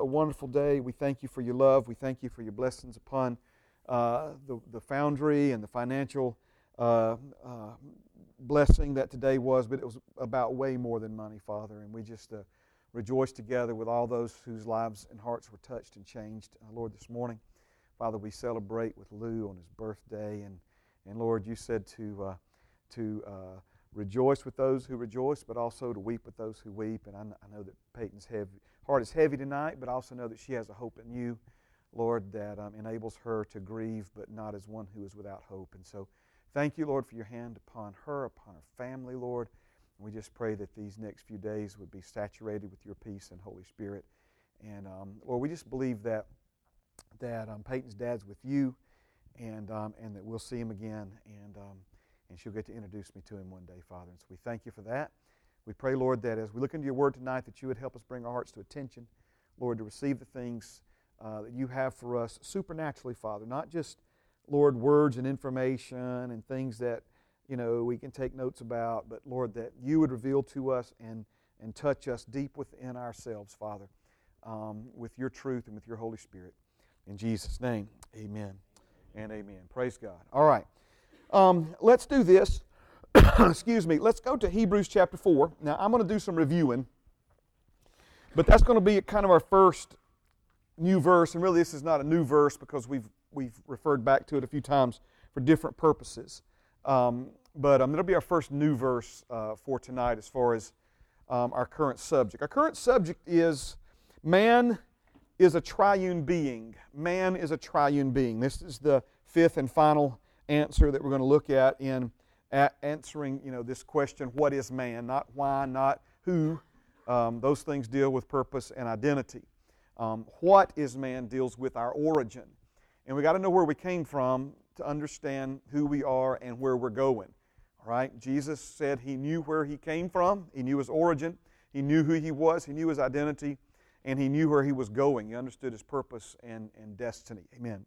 a wonderful day. We thank you for your love. We thank you for your blessings upon uh, the, the foundry and the financial uh, uh, blessing that today was, but it was about way more than money, Father. And we just uh, rejoice together with all those whose lives and hearts were touched and changed. Uh, Lord, this morning, Father, we celebrate with Lou on his birthday. And, and Lord, you said to, uh, to rejoice with those who rejoice, but also to weep with those who weep. And I, I know that Peyton's heavy, heart is heavy tonight, but I also know that she has a hope in you, Lord, that um, enables her to grieve, but not as one who is without hope. And so thank you, Lord, for your hand upon her, upon her family, Lord. And we just pray that these next few days would be saturated with your peace and Holy Spirit. And um, Lord, we just believe that that um, Peyton's dad's with you, and um, and that we'll see him again. And um, and she'll get to introduce me to him one day, Father. And so we thank you for that. We pray, Lord, that as we look into your word tonight, that you would help us bring our hearts to attention, Lord, to receive the things uh, that you have for us supernaturally, Father. Not just, Lord, words and information and things that, you know, we can take notes about, but, Lord, that you would reveal to us and, and touch us deep within ourselves, Father, um, with your truth and with your Holy Spirit. In Jesus' name, amen and amen. Praise God. All right. Um, let's do this. Excuse me. Let's go to Hebrews chapter 4. Now, I'm going to do some reviewing, but that's going to be kind of our first new verse. And really, this is not a new verse because we've, we've referred back to it a few times for different purposes. Um, but um, it'll be our first new verse uh, for tonight as far as um, our current subject. Our current subject is man is a triune being. Man is a triune being. This is the fifth and final answer that we're going to look at in answering you know this question what is man? Not why not who. Um, those things deal with purpose and identity. Um, what is man deals with our origin. And we got to know where we came from to understand who we are and where we're going all right? Jesus said he knew where he came from. He knew his origin. He knew who he was. He knew his identity. And he knew where he was going. He understood his purpose and, and destiny. Amen.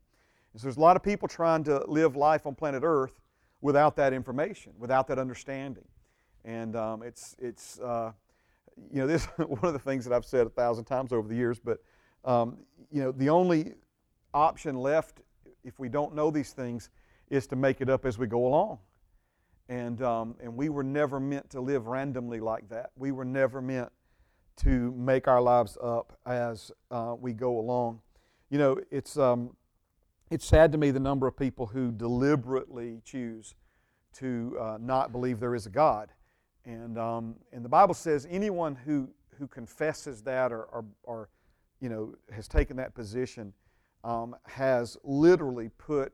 So there's a lot of people trying to live life on planet Earth without that information, without that understanding. And um, it's, it's uh, you know, this one of the things that I've said a thousand times over the years, but, um, you know, the only option left if we don't know these things is to make it up as we go along. And, um, and we were never meant to live randomly like that. We were never meant to make our lives up as uh, we go along. You know, it's, um, it's sad to me the number of people who deliberately choose to uh, not believe there is a God. And, um, and the Bible says anyone who, who confesses that or, or, or you know, has taken that position um, has literally put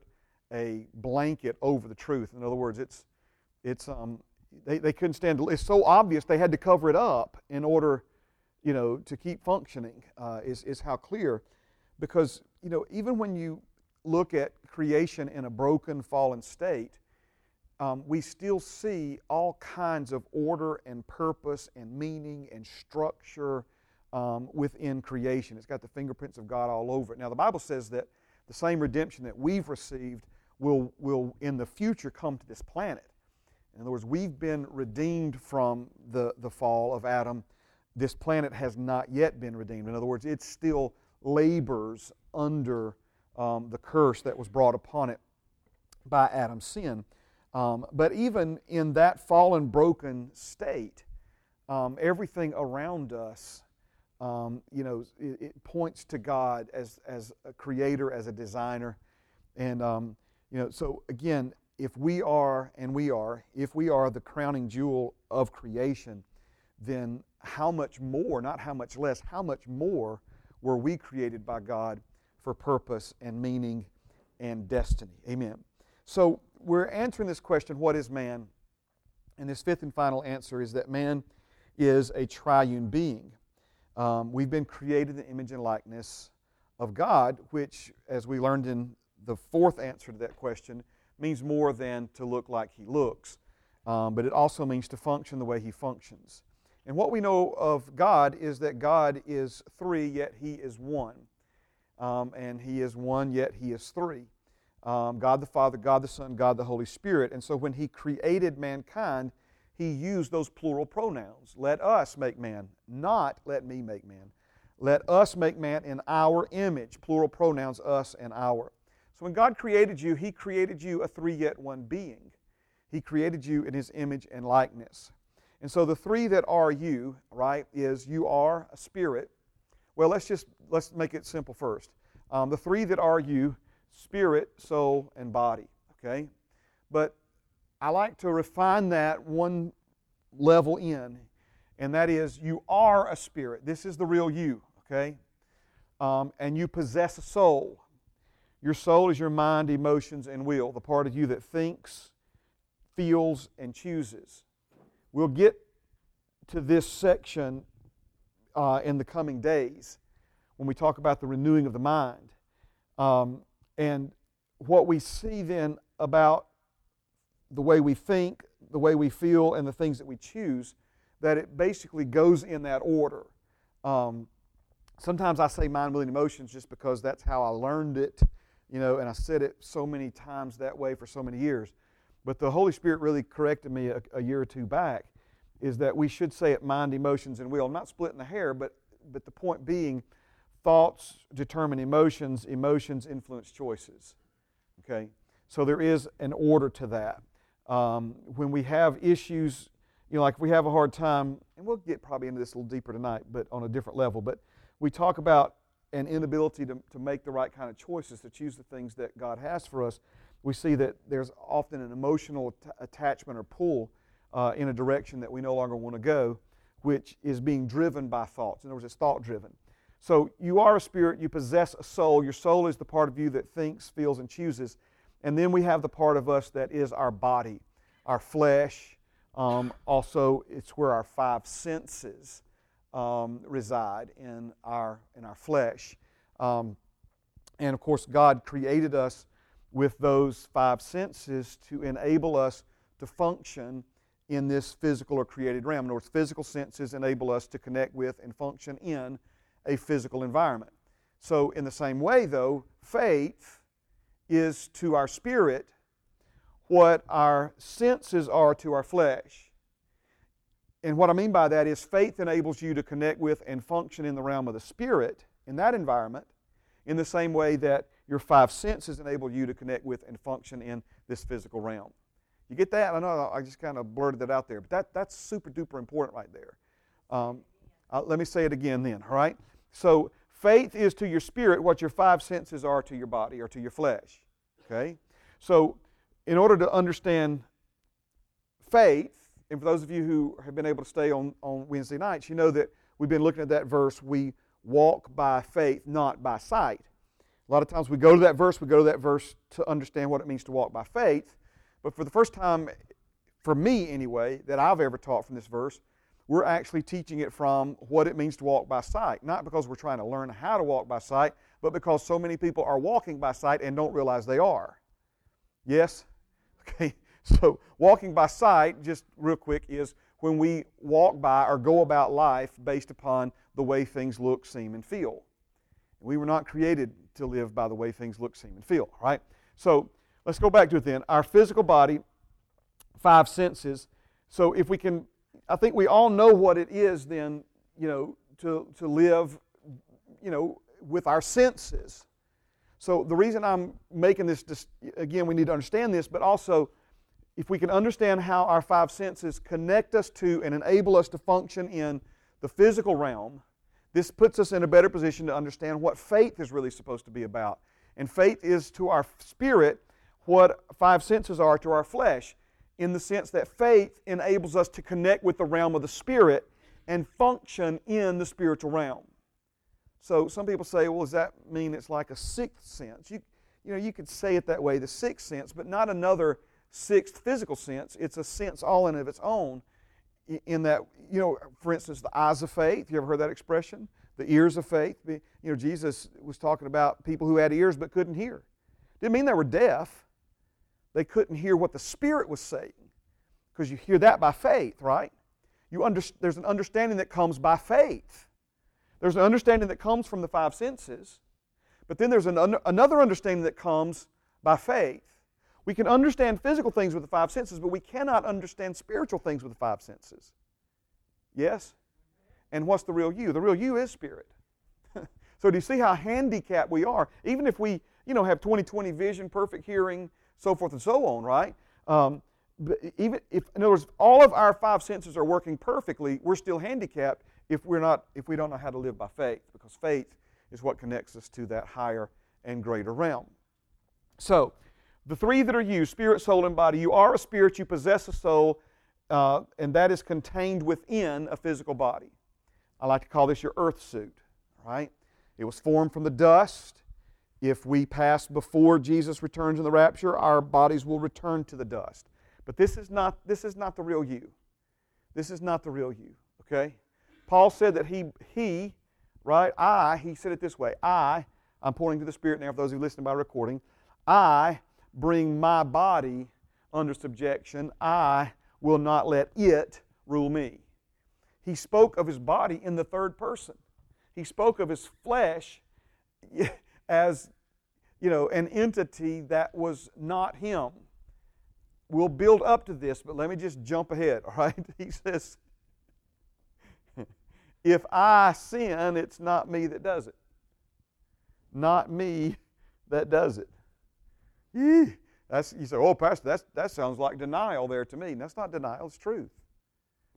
a blanket over the truth. In other words, it's, it's, um, they, they couldn't stand it's so obvious they had to cover it up in order, you know, to keep functioning, uh, is, is how clear. Because, you know, even when you look at creation in a broken, fallen state, um, we still see all kinds of order and purpose and meaning and structure um, within creation. It's got the fingerprints of God all over it. Now, the Bible says that the same redemption that we've received will, will in the future come to this planet. In other words, we've been redeemed from the, the fall of Adam. This planet has not yet been redeemed. In other words, it still labors under um, the curse that was brought upon it by Adam's sin. Um, but even in that fallen, broken state, um, everything around us, um, you know, it, it, points to God as, as a creator, as a designer. And, um, you know, so again, if we are, and we are, if we are the crowning jewel of creation, then how much more, not how much less, how much more were we created by God for purpose and meaning and destiny. Amen. So we're answering this question what is man? And this fifth and final answer is that man is a triune being. Um, we've been created in the image and likeness of God, which, as we learned in the fourth answer to that question, means more than to look like he looks, um, but it also means to function the way he functions. And what we know of God is that God is three, yet he is one um, and He is one, yet He is three. Um, God the Father, God the Son, God the Holy Spirit. And so when He created mankind, He used those plural pronouns. Let us make man, not let me make man. Let us make man in our image, plural pronouns, us and our. So when God created you, He created you a three yet one being. He created you in His image and likeness. And so the three that are you, right, is you are a spirit. Well, let's just let's make it simple first. Um, the three that are you, spirit, soul, and body. Okay, but I like to refine that one level in, and that is you are a spirit. This is the real you okay? Um, and you possess a soul. Your soul is your mind, emotions, and will, the part of you that thinks, feels, and chooses. We'll get to this section uh, in the coming days when we talk about the renewing of the mind. Um, and what we see then about the way we think, the way we feel, and the things that we choose, that it basically goes in that order. Um, Sometimes I say mind, will, and emotions just because that's how I learned it, you know, and I said it so many times that way for so many years. But the Holy Spirit really corrected me a, a year or two back is that we should say it mind, emotions, and will. I'm not splitting the hair, but, but the point being, thoughts determine emotions, emotions influence choices. Okay? So there is an order to that. Um, when we have issues, you know, like we have a hard time, and we'll get probably into this a little deeper tonight, but on a different level, but we talk about an inability to, to make the right kind of choices, to choose the things that God has for us, we see that there's often an emotional attachment or pull uh, in a direction that we no longer want to go, which is being driven by thoughts. In other words, it's thought driven. So you are a spirit, you possess a soul. Your soul is the part of you that thinks, feels, and chooses. And then we have the part of us that is our body, our flesh. Um, also, it's where our five senses um, reside in our, in our flesh. Um, and of course, God created us with those five senses to enable us to function in this physical or created realm. In other words, physical senses enable us to connect with and function in a physical environment. So, in the same way, though, faith is to our spirit what our senses are to our flesh. And what I mean by that is faith enables you to connect with and function in the realm of the Spirit in that environment in the same way that your five senses enable you to connect with and function in this physical realm. You get that? I know I just kind of blurted that out there, but that, that's super duper important right there. Um, uh, let me say it again then, all right? So, faith is to your spirit what your five senses are to your body or to your flesh, okay? So, in order to understand faith, and for those of you who have been able to stay on, on Wednesday nights, you know that we've been looking at that verse, we walk by faith, not by sight. A lot of times we go to that verse, we go to that verse to understand what it means to walk by faith. But for the first time, for me anyway, that I've ever taught from this verse, we're actually teaching it from what it means to walk by sight. Not because we're trying to learn how to walk by sight, but because so many people are walking by sight and don't realize they are. Yes? Okay. So, walking by sight, just real quick, is when we walk by or go about life based upon the way things look, seem, and feel. We were not created to live by the way things look, seem, and feel, right? So, let's go back to it then. Our physical body, five senses. So, if we can, I think we all know what it is then, you know, to, to live, you know, with our senses. So, the reason I'm making this, again, we need to understand this, but also if we can understand how our five senses connect us to and enable us to function in the physical realm, this puts us in a better position to understand what faith is really supposed to be about. And faith is to our spirit what five senses are to our flesh, in the sense that faith enables us to connect with the realm of the spirit and function in the spiritual realm. So some people say, well, does that mean it's like a sixth sense? You, you know, you could say it that way, the sixth sense, but not another sixth physical sense. It's a sense all in of its own. In that, you know, for instance, the eyes of faith. You ever heard that expression? The ears of faith. You know, Jesus was talking about people who had ears but couldn't hear. Didn't mean they were deaf. They couldn't hear what the Spirit was saying, because you hear that by faith, right? You under, there's an understanding that comes by faith. There's an understanding that comes from the five senses, but then there's an, another understanding that comes by faith. We can understand physical things with the five senses, but we cannot understand spiritual things with the five senses. Yes? And what's the real you? The real you is spirit. So do you see how handicapped we are? Even if we, you know, have 20/20 vision, perfect hearing, so forth and so on, right? Um, even if, in other words, all of our five senses are working perfectly, we're still handicapped if we're not, if we don't know how to live by faith, because faith is what connects us to that higher and greater realm. So, the three that are used spirit, soul, and body. You are a spirit, you possess a soul, uh, and that is contained within a physical body. I like to call this your earth suit, right? It was formed from the dust. If we pass before Jesus returns in the rapture, our bodies will return to the dust. But this is not, this is not the real you. This is not the real you, okay? Paul said that he, he, right, I, he said it this way I, I'm pointing to the Spirit now for those who listen by recording, I bring my body under subjection. I will not let it rule me. He spoke of his body in the third person. He spoke of his flesh as you know an entity that was not him. We'll build up to this, but let me just jump ahead, all right? He says, if I sin, it's not me that does it. Not me that does it. That's, you say, oh, Pastor, that's, that sounds like denial there to me. And that's not denial, it's truth.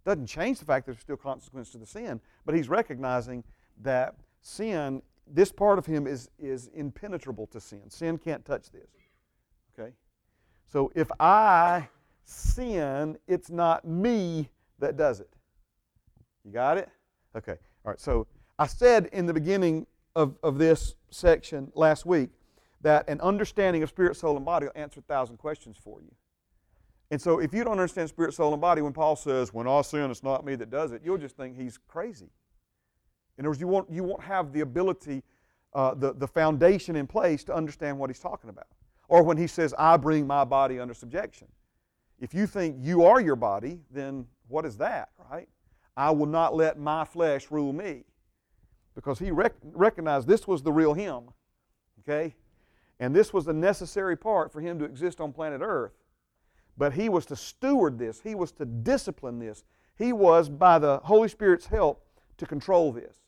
Doesn't change the fact that there's still consequence to the sin, but he's recognizing that sin, this part of him is, is impenetrable to sin. Sin can't touch this. Okay? So if I sin, it's not me that does it. You got it? Okay. All right. So I said in the beginning of, of this section last week that an understanding of spirit, soul, and body will answer a thousand questions for you. And so if you don't understand spirit, soul, and body, when Paul says, when I sin, it's not me that does it, you'll just think he's crazy. In other words, you won't, you won't have the ability, uh, the, the foundation in place to understand what he's talking about. Or when he says, I bring my body under subjection. If you think you are your body, then what is that, right? I will not let my flesh rule me. Because he rec- recognized this was the real him. Okay? And this was a necessary part for him to exist on planet Earth. But he was to steward this, he was to discipline this. He was, by the Holy Spirit's help, to control this.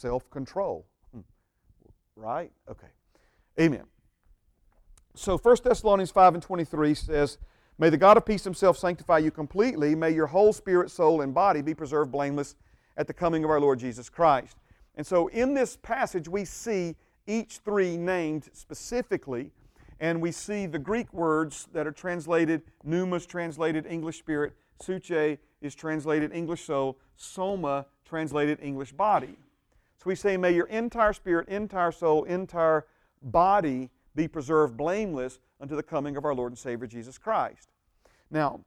Self control. Hmm. Right? Okay. Amen. So 1 Thessalonians 5 and 23 says, May the God of peace himself sanctify you completely. May your whole spirit, soul, and body be preserved blameless at the coming of our Lord Jesus Christ. And so in this passage, we see each three named specifically, and we see the Greek words that are translated, pneuma translated English spirit, psuche is translated English soul, soma translated English body. So we say, may your entire spirit, entire soul, entire body be preserved blameless unto the coming of our Lord and Savior Jesus Christ. Now,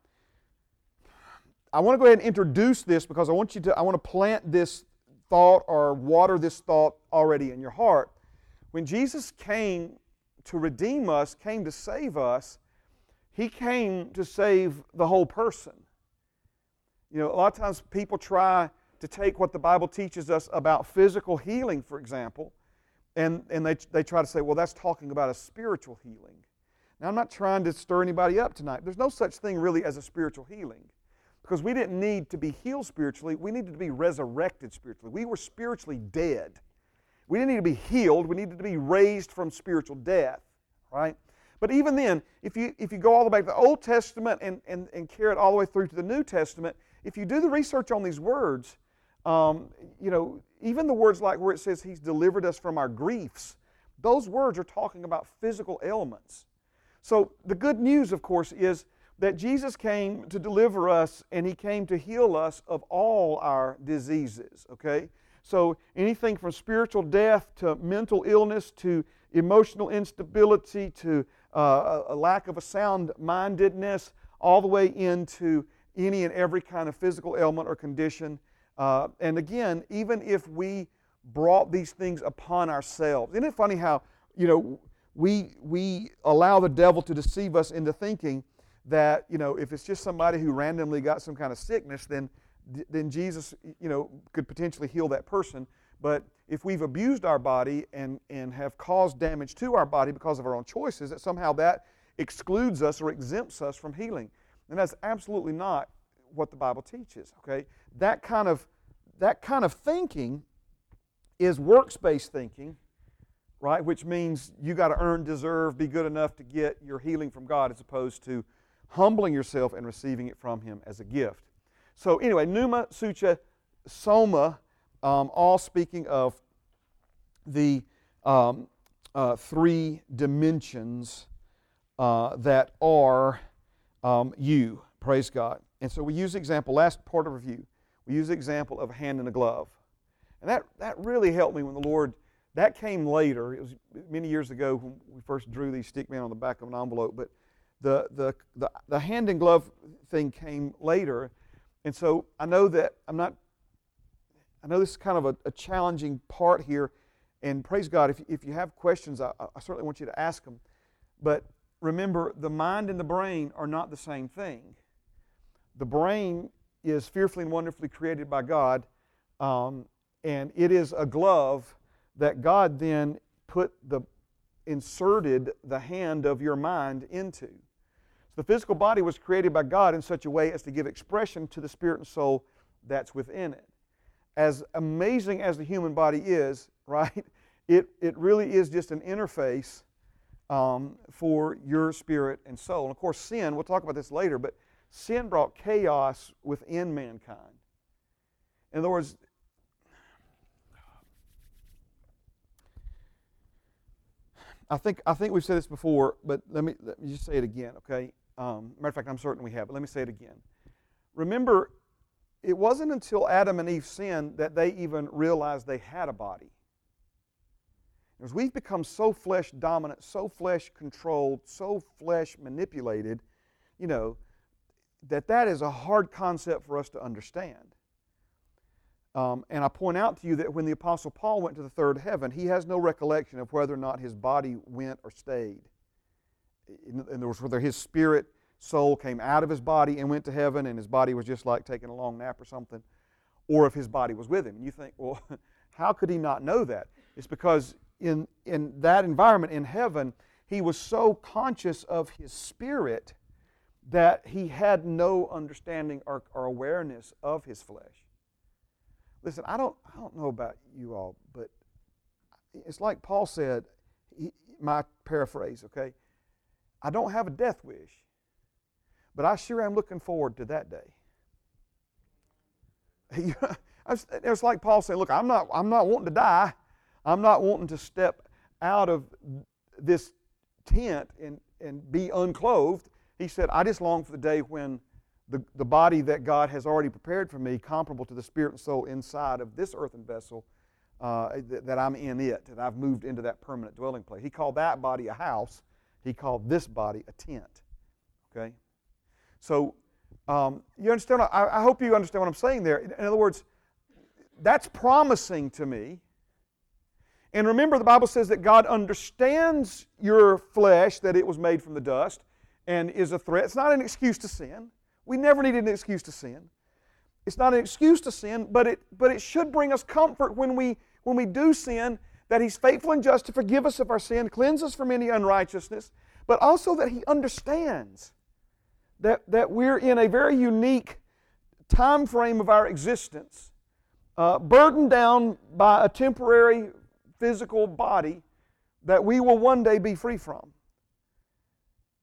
I want to go ahead and introduce this because I want you to I want to plant this thought or water this thought already in your heart when Jesus came to redeem us, came to save us, he came to save the whole person. You know, a lot of times people try to take what the Bible teaches us about physical healing, for example, and, and they, they try to say, well, that's talking about a spiritual healing. Now, I'm not trying to stir anybody up tonight. There's no such thing really as a spiritual healing because we didn't need to be healed spiritually, we needed to be resurrected spiritually. We were spiritually dead. We didn't need to be healed, we needed to be raised from spiritual death, right? But even then, if you, if you go all the way back to the Old Testament and, and, and carry it all the way through to the New Testament, if you do the research on these words, um, you know, even the words like where it says He's delivered us from our griefs, those words are talking about physical ailments. So the good news, of course, is that Jesus came to deliver us and He came to heal us of all our diseases, okay? So, anything from spiritual death to mental illness to emotional instability to uh, a lack of a sound mindedness, all the way into any and every kind of physical ailment or condition. Uh, and again, even if we brought these things upon ourselves, isn't it funny how, you know, we, we allow the devil to deceive us into thinking that, you know, if it's just somebody who randomly got some kind of sickness, then then Jesus, you know, could potentially heal that person. But if we've abused our body and, and have caused damage to our body because of our own choices, that somehow that excludes us or exempts us from healing. And that's absolutely not what the Bible teaches. Okay? That kind of that kind of thinking is works based thinking, right? Which means you got to earn, deserve, be good enough to get your healing from God as opposed to humbling yourself and receiving it from Him as a gift. So, anyway, Pneuma, Psuche, Soma, um, all speaking of the um, uh, three dimensions uh, that are um, you. Praise God. And so we use the example, last part of review, we use the example of a hand in a glove. And that, that really helped me when the Lord, that came later. It was many years ago when we first drew these stick stickmen on the back of an envelope. But the, the, the, the hand in glove thing came later. And so I know that I'm not, I know this is kind of a, a challenging part here. And praise God, if, if you have questions, I, I certainly want you to ask them. But remember, the mind and the brain are not the same thing. The brain is fearfully and wonderfully created by God, um, and it is a glove that God then put the inserted the hand of your mind into. So the physical body was created by God in such a way as to give expression to the spirit and soul that's within it. As amazing as the human body is, right, it, it really is just an interface um, for your spirit and soul. And of course, sin, we'll talk about this later, but sin brought chaos within mankind. In other words, I think, I think we've said this before, but let me, let me just say it again, okay? Um, matter of fact, I'm certain we have, but let me say it again. Remember, it wasn't until Adam and Eve sinned that they even realized they had a body. As we've become so flesh dominant, so flesh controlled, so flesh manipulated, you know, that that is a hard concept for us to understand. Um, and I point out to you that when the Apostle Paul went to the third heaven, he has no recollection of whether or not his body went or stayed. In, in other words, whether his spirit soul came out of his body and went to heaven and his body was just like taking a long nap or something, or if his body was with him. And you think, well, how could he not know that? It's because in, in that environment in heaven, he was so conscious of his spirit that he had no understanding or, or awareness of his flesh. Listen, I don't, I don't know about you all, but it's like Paul said, he, my paraphrase, okay? I don't have a death wish, but I sure am looking forward to that day. it's like Paul saying, look, I'm not, I'm not wanting to die. I'm not wanting to step out of this tent and, and be unclothed. He said, I just long for the day when the, the body that God has already prepared for me, comparable to the spirit and soul inside of this earthen vessel, uh, that, that, I'm in it, and I've moved into that permanent dwelling place. He called that body a house. He called this body a tent. Okay? So, um, you understand? I, I hope you understand what I'm saying there. In other words, that's promising to me and remember, the Bible says that God understands your flesh, that it was made from the dust, and is a threat. It's not an excuse to sin. We never needed an excuse to sin. It's not an excuse to sin, but it, but it should bring us comfort when we, when we do sin, that He's faithful and just to forgive us of our sin, cleanse us from any unrighteousness, but also that He understands that, that we're in a very unique time frame of our existence, uh, burdened down by a temporary physical body that we will one day be free from,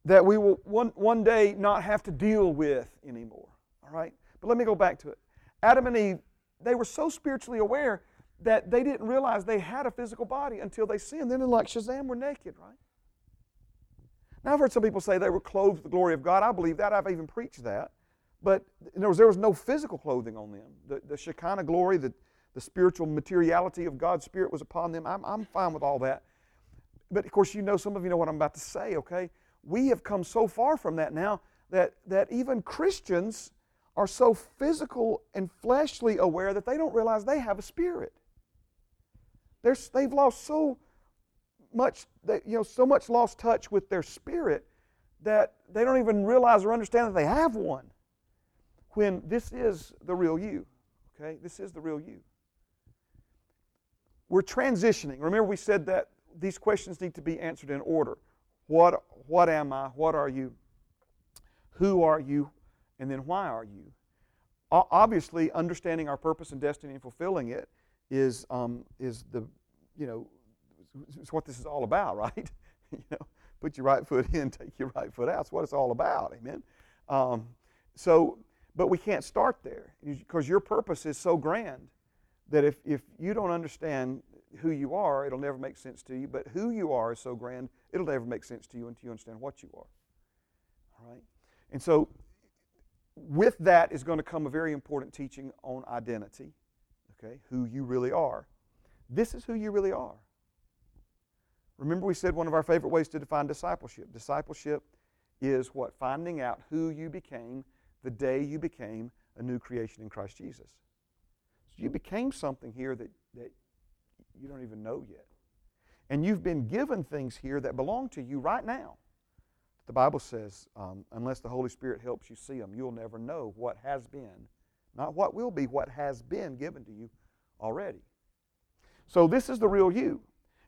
that we will one, one day not have to deal with anymore. All right? But let me go back to it. Adam and Eve, they were so spiritually aware that they didn't realize they had a physical body until they sinned. Then, like Shazam, were naked, right? Now, I've heard some people say they were clothed with the glory of God. I believe that. I've even preached that. But there was, there was no physical clothing on them. The, the Shekinah glory, the, the spiritual materiality of God's Spirit was upon them. I'm, I'm fine with all that. But of course, you know, some of you know what I'm about to say, okay? We have come so far from that now that, that even Christians are so physical and fleshly aware that they don't realize they have a spirit. They're, they've lost so much, they, you know, so much lost touch with their spirit that they don't even realize or understand that they have one. When this is the real you, okay? This is the real you. We're transitioning. Remember, we said that these questions need to be answered in order. What, what am I? What are you? Who are you? And then why are you? Obviously, understanding our purpose and destiny and fulfilling it is, um, is the, you know, it's what this is all about, right? you know, put your right foot in, take your right foot out. That's what it's all about, amen? Um, so, but we can't start there because your purpose is so grand that if, if you don't understand who you are, it'll never make sense to you. But who you are is so grand, it'll never make sense to you until you understand what you are. All right? And so, with that is going to come a very important teaching on identity, okay? Who you really are. This is who you really are. Remember, we said one of our favorite ways to define discipleship. Discipleship is what? Finding out who you became the day you became a new creation in Christ Jesus. So you became something here that, that you don't even know yet. And you've been given things here that belong to you right now. The Bible says, um, unless the Holy Spirit helps you see them, you'll never know what has been, not what will be, what has been given to you already. So this is the real you.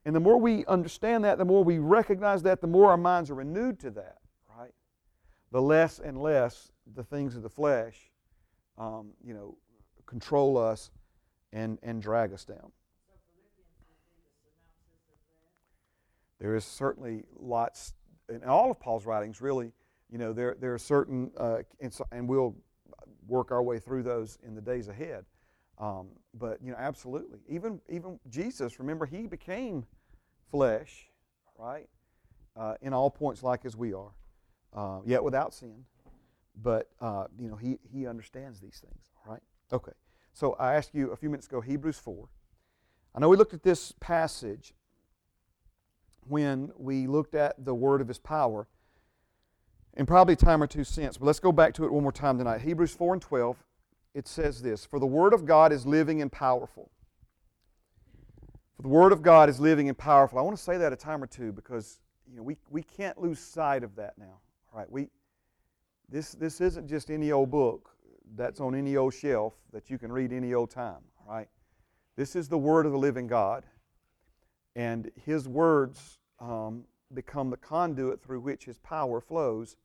And the more we understand that, the more we recognize that, the more our minds are renewed to that, right? The less and less the things of the flesh, um, you know, control us and, and drag us down. There is certainly lots, in all of Paul's writings, really, you know, there, there are certain, uh, and, so, and we'll work our way through those in the days ahead. Um, but you know, absolutely. Even even Jesus, remember, he became flesh, right? Uh, in all points, like as we are, uh, yet without sin. But uh, you know, he he understands these things, right? Okay. So I asked you a few minutes ago, Hebrews four. I know we looked at this passage when we looked at the word of His power, and probably a time or two since. But let's go back to it one more time tonight. Hebrews four and twelve it says this For the Word of God is living and powerful. For the Word of God is living and powerful. I want to say that a time or two because you know, we, we can't lose sight of that now. All right, we, this, this isn't just any old book that's on any old shelf that you can read any old time. All right, this is the Word of the living God, and His words um, become the conduit through which His power flows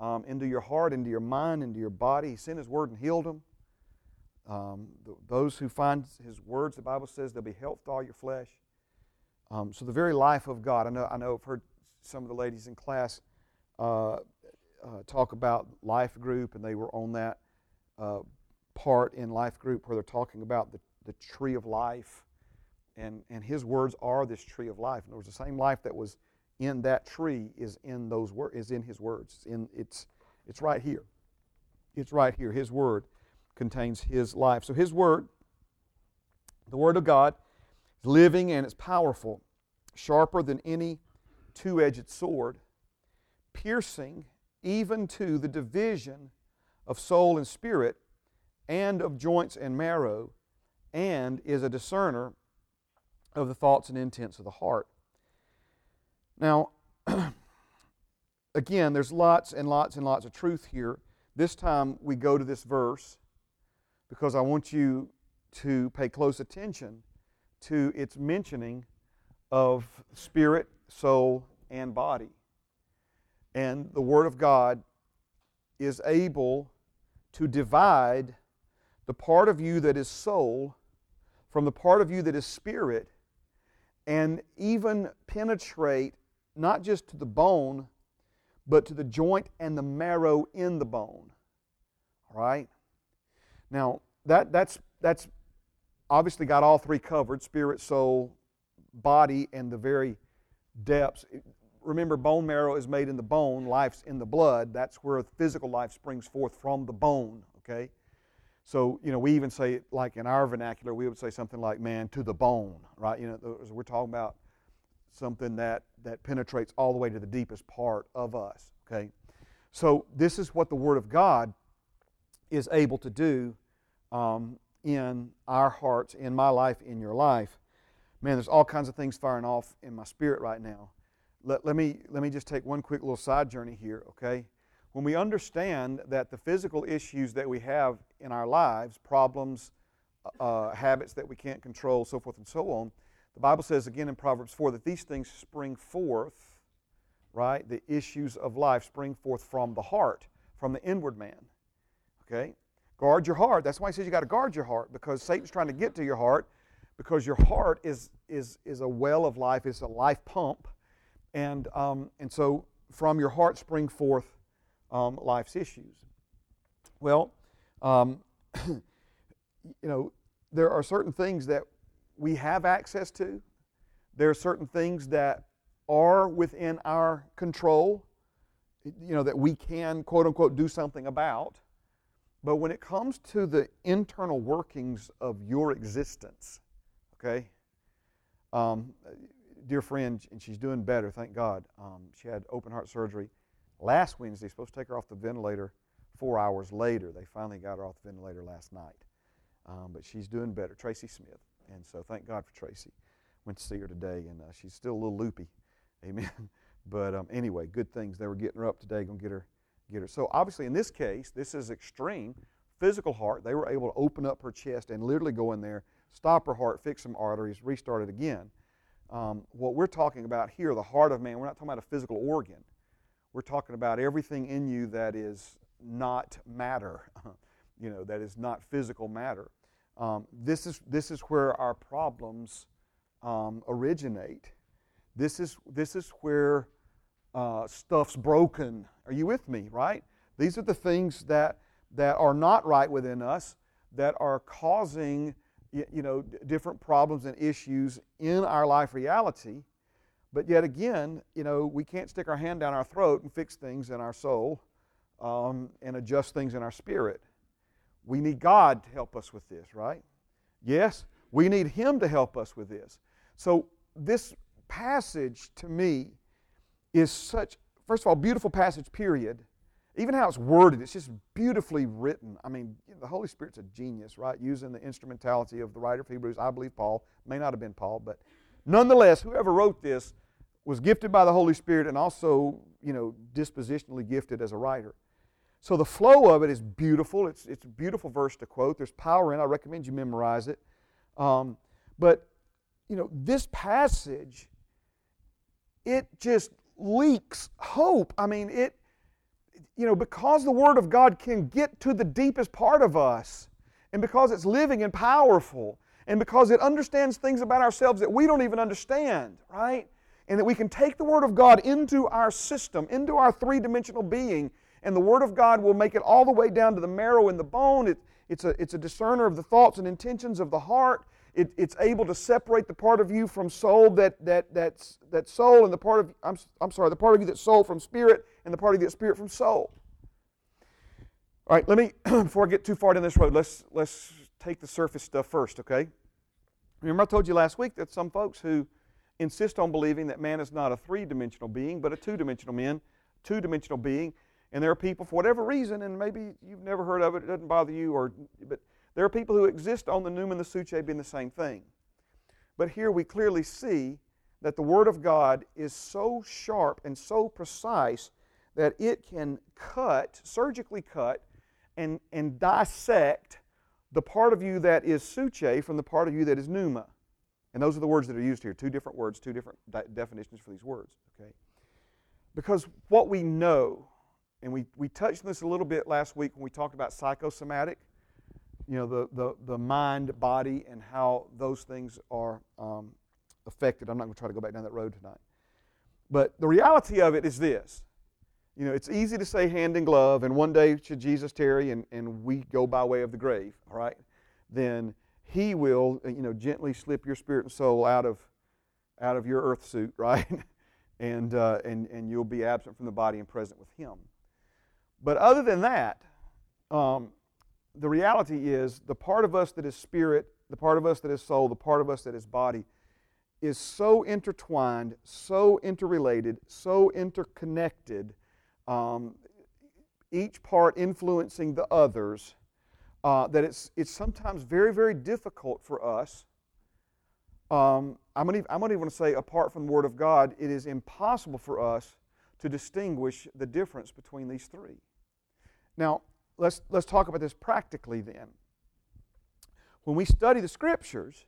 um, into your heart, into your mind, into your body. He sent His Word and healed them. Um, those who find His words, the Bible says, they'll be to all your flesh. Um, so the very life of God. I know. I know. I've heard some of the ladies in class uh, uh, talk about life group, and they were on that uh, part in life group where they're talking about the, the tree of life, and and His words are this tree of life. And it was the same life that was in that tree is in those wor- is in His words. in it's it's right here. It's right here. His word contains his life. So his word, the word of God, is living and it's powerful, sharper than any two edged sword, piercing even to the division of soul and spirit, and of joints and marrow, and is a discerner of the thoughts and intents of the heart. Now, again, there's lots and lots and lots of truth here. This time we go to this verse because I want you to pay close attention to its mentioning of spirit, soul, and body. And the Word of God is able to divide the part of you that is soul from the part of you that is spirit and even penetrate not just to the bone, but to the joint and the marrow in the bone. All right? Now, that, that's, that's obviously got all three covered spirit, soul, body, and the very depths. Remember, bone marrow is made in the bone, life's in the blood. That's where physical life springs forth from the bone, okay? So, you know, we even say, like in our vernacular, we would say something like, man, to the bone, right? You know, we're talking about something that, that penetrates all the way to the deepest part of us, okay? So, this is what the Word of God is able to do um, in our hearts, in my life, in your life. Man, there's all kinds of things firing off in my spirit right now. Let, let, me, let me just take one quick little side journey here, okay? When we understand that the physical issues that we have in our lives, problems, uh, habits that we can't control, so forth and so on, the Bible says again in Proverbs 4 that these things spring forth, right? The issues of life spring forth from the heart, from the inward man. Okay? Guard your heart. That's why he says you got to guard your heart because Satan's trying to get to your heart. because your heart is, is, is a well of life, it's a life pump. And, um, and so from your heart spring forth um, life's issues. Well, um, you know, there are certain things that we have access to. There are certain things that are within our control, you know, that we can, quote unquote, do something about. But when it comes to the internal workings of your existence, okay, um, dear friend, and she's doing better, thank God. Um, she had open heart surgery last Wednesday, supposed to take her off the ventilator four hours later. They finally got her off the ventilator last night. Um, but she's doing better, Tracy Smith. And so thank God for Tracy. Went to see her today, and uh, she's still a little loopy. Amen. But um, anyway, good things. They were getting her up today, going to get her, get her. So obviously, in this case, this is extreme physical heart. They were able to open up her chest and literally go in there, stop her heart, fix some arteries, restart it again. Um, what we're talking about here, the heart of man, we're not talking about a physical organ. We're talking about everything in you that is not matter, you know, that is not physical matter. Um, this, is, this is where our problems um, originate. This is, this is where uh, stuff's broken. Are you with me, right? These are the things that, that are not right within us that are causing you know, different problems and issues in our life reality. But yet again, you know, we can't stick our hand down our throat and fix things in our soul um, and adjust things in our spirit. We need God to help us with this, right? Yes, we need Him to help us with this. So, this passage to me is such, first of all, beautiful passage, period. Even how it's worded, it's just beautifully written. I mean, the Holy Spirit's a genius, right? Using the instrumentality of the writer of Hebrews, I believe Paul, may not have been Paul, but nonetheless, whoever wrote this was gifted by the Holy Spirit and also, you know, dispositionally gifted as a writer. So the flow of it is beautiful. It's, it's a beautiful verse to quote. There's power in it. I recommend you memorize it. Um, but, you know, this passage, it just leaks hope. I mean, it, you know, because the Word of God can get to the deepest part of us, and because it's living and powerful, and because it understands things about ourselves that we don't even understand, right? And that we can take the Word of God into our system, into our three dimensional being, and the Word of God will make it all the way down to the marrow and the bone. It, it's, a, it's a discerner of the thoughts and intentions of the heart. It, it's able to separate the part of you from soul that, that, that's, that soul and the part of, I'm, I'm sorry, the part of you that's soul from spirit and the part of you that's spirit from soul. All right, let me, before I get too far down this road, let's, let's take the surface stuff first, okay? Remember, I told you last week that some folks who insist on believing that man is not a three dimensional being, but a two dimensional man, two dimensional being, and there are people, for whatever reason, and maybe you've never heard of it, it doesn't bother you, or but there are people who exist on the pneuma and the Psuche being the same thing. But here we clearly see that the Word of God is so sharp and so precise that it can cut, surgically cut, and, and dissect the part of you that is Psuche from the part of you that is pneuma. And those are the words that are used here. Two different words, two different definitions for these words. Okay? Because what we know and we, we touched on this a little bit last week when we talked about psychosomatic, you know, the, the, the mind, body, and how those things are um, affected. I'm not going to try to go back down that road tonight. But the reality of it is this. You know, it's easy to say hand in glove, and one day should Jesus tarry and, and we go by way of the grave, all right? Then he will, uh, you know, gently slip your spirit and soul out of, out of your earth suit, right? and, uh, and, and you'll be absent from the body and present with him. But other than that, um, the reality is the part of us that is spirit, the part of us that is soul, the part of us that is body is so intertwined, so interrelated, so interconnected, um, each part influencing the others, uh, that it's, it's sometimes very, very difficult for us. Um, I'm going to even say, apart from the Word of God, it is impossible for us to distinguish the difference between these three. Now, let's, let's talk about this practically then. When we study the Scriptures,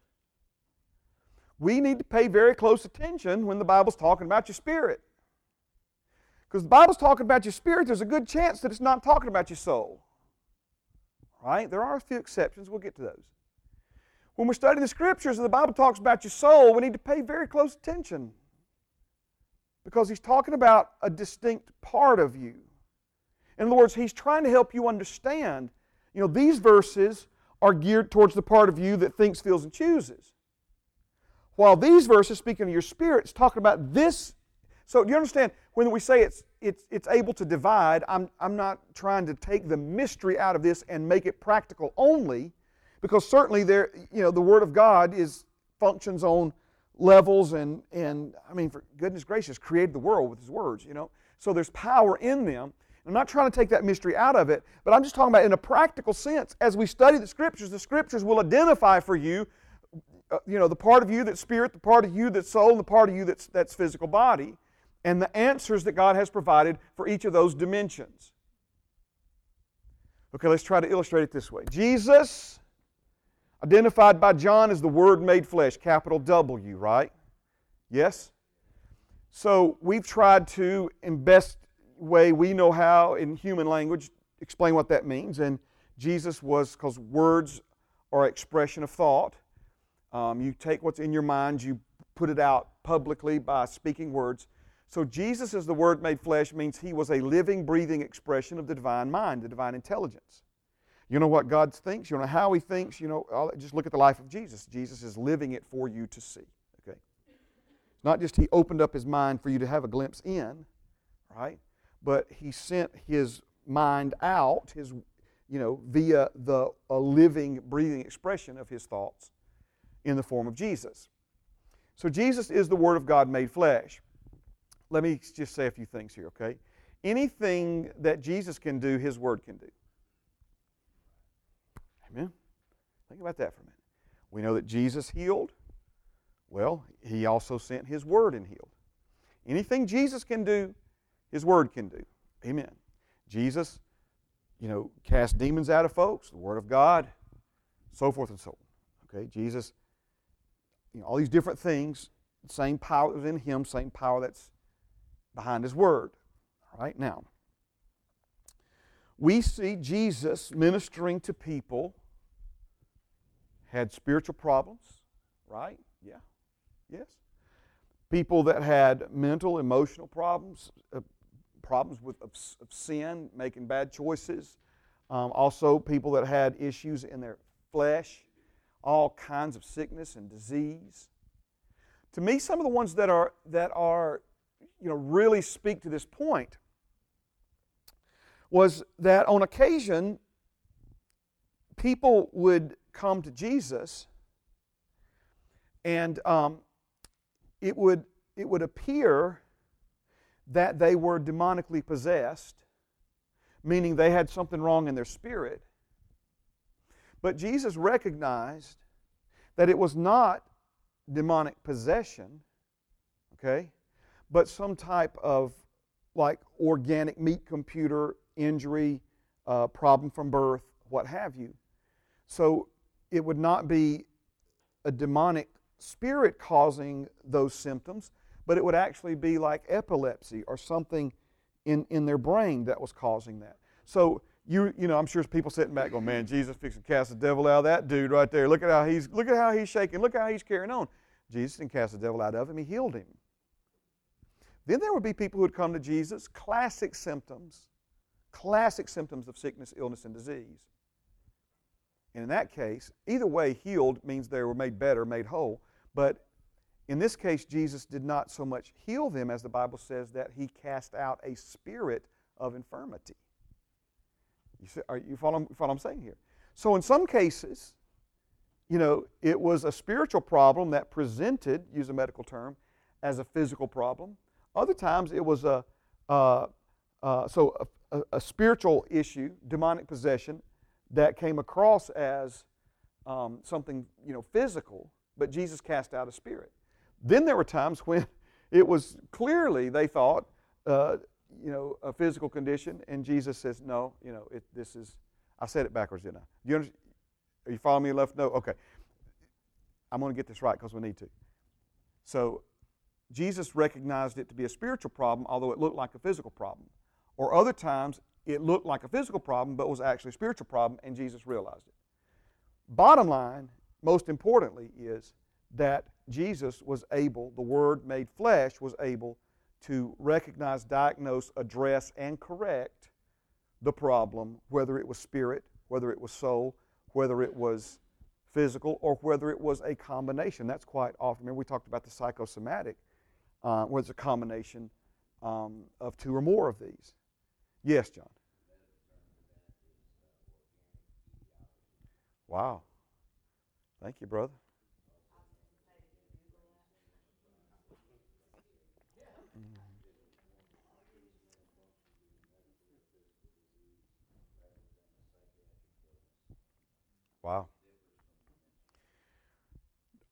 we need to pay very close attention when the Bible's talking about your spirit. Because the Bible's talking about your spirit, there's a good chance that it's not talking about your soul. Right? There are a few exceptions. We'll get to those. when we're studying the scriptures and the Bible talks about your soul, we need to pay very close attention because he's talking about a distinct part of you. In other words, he's trying to help you understand. You know, these verses are geared towards the part of you that thinks, feels, and chooses. While these verses, speaking of your spirit, is talking about this. So, do you understand? When we say it's, it's, it's able to divide, I'm, I'm not trying to take the mystery out of this and make it practical only, because certainly there, you know, the Word of God is functions on levels and, and I mean, for goodness gracious, created the world with His words, you know. So there's power in them. I'm not trying to take that mystery out of it, but I'm just talking about in a practical sense. As we study the Scriptures, the Scriptures will identify for you uh, you know, the part of you that's spirit, the part of you that's soul, and the part of you that's, that's physical body, and the answers that God has provided for each of those dimensions. Okay, let's try to illustrate it this way. Jesus, identified by John as the Word made flesh, capital W, right? Yes? So we've tried to, in best way we know how, in human language, explain what that means. And Jesus was, because words are expression of thought. Um, you take what's in your mind, you put it out publicly by speaking words. So Jesus as the Word made flesh means he was a living, breathing expression of the divine mind, the divine intelligence. You know what God thinks, you know how he thinks, you know, just look at the life of Jesus. Jesus is living it for you to see. Okay? Not just he opened up his mind for you to have a glimpse in, right? But he sent his mind out, his you know, via the a living, breathing expression of his thoughts in the form of Jesus. So Jesus is the Word of God made flesh. Let me just say a few things here, okay? Anything that Jesus can do, His Word can do. Amen? Think about that for a minute. We know that Jesus healed. Well, He also sent His Word and healed. Anything Jesus can do, His Word can do. Amen. Jesus, you know, cast demons out of folks, the Word of God, so forth and so on. Okay? Jesus you know, all these different things, same power that was in him, same power that's behind his word. All right, now, we see Jesus ministering to people had spiritual problems, right? Yeah, yes. People that had mental, emotional problems, uh, problems with of, of, sin, making bad choices. Um, also, people that had issues in their flesh, all kinds of sickness and disease. To me, some of the ones that are, that are you know, really speak to this point was that on occasion, people would come to Jesus and um, it, would, it would appear that they were demonically possessed, meaning they had something wrong in their spirit. But Jesus recognized that it was not demonic possession, okay, but some type of like organic meat computer injury, uh, problem from birth, what have you. So it would not be a demonic spirit causing those symptoms, but it would actually be like epilepsy or something in, in their brain that was causing that. So you, you know, I'm sure there's people sitting back going, man, Jesus fixing to cast the devil out of that dude right there. Look at how he's, look at how he's shaking. Look at how he's carrying on. Jesus didn't cast the devil out of him. He healed him. Then there would be people who would come to Jesus, classic symptoms, classic symptoms of sickness, illness, and disease. And in that case, either way, healed means they were made better, made whole. But in this case, Jesus did not so much heal them as the Bible says that he cast out a spirit of infirmity. You, see, are you follow, what I'm saying here? So in some cases, you know, it was a spiritual problem that presented, use a medical term, as a physical problem. Other times it was a, so a, a, spiritual issue, demonic possession, that came across as um, something, you know, physical, but Jesus cast out a spirit. Then there were times when it was clearly, they thought, uh, you know, a physical condition, and Jesus says, no, you know, it, this is, I said it backwards, didn't I? You understand? Are you following me left? No? Okay. I'm going to get this right because we need to. So, Jesus recognized it to be a spiritual problem, although it looked like a physical problem. Or other times, it looked like a physical problem, but was actually a spiritual problem, and Jesus realized it. Bottom line, most importantly, is that Jesus was able, the Word made flesh, was able to recognize, diagnose, address, and correct the problem, whether it was spirit, whether it was soul, whether it was physical, or whether it was a combination. That's quite often. Remember, we talked about the psychosomatic, uh, where it's a combination um, of two or more of these. Yes, John. Wow. Thank you, brother. Wow.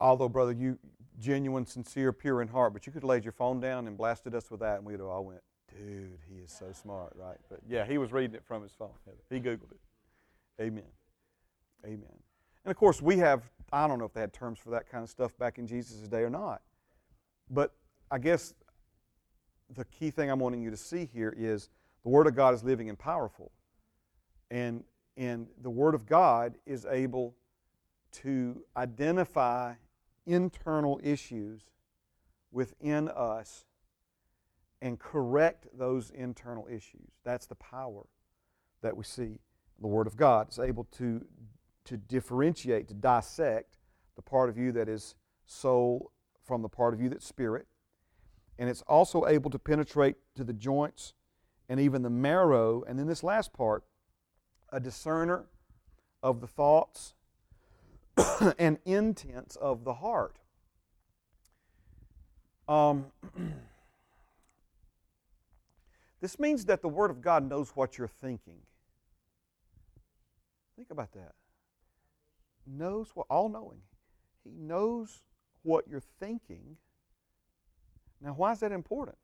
Although, brother, you genuine, sincere, pure in heart, but you could have laid your phone down and blasted us with that, and we'd have all went, dude, he is so smart, right? But yeah, he was reading it from his phone. He Googled it. Amen. Amen. And of course, we have, I don't know if they had terms for that kind of stuff back in Jesus' day or not. But I guess the key thing I'm wanting you to see here is the Word of God is living and powerful. And, and the Word of God is able to identify internal issues within us and correct those internal issues. That's the power that we see. The Word of God is able to, to differentiate, to dissect the part of you that is soul from the part of you that's spirit. And it's also able to penetrate to the joints and even the marrow. And then this last part, a discerner of the thoughts and intents of the heart. Um, this means that the Word of God knows what you're thinking. Think about that. Knows what, all knowing. He knows what you're thinking. Now, why is that important?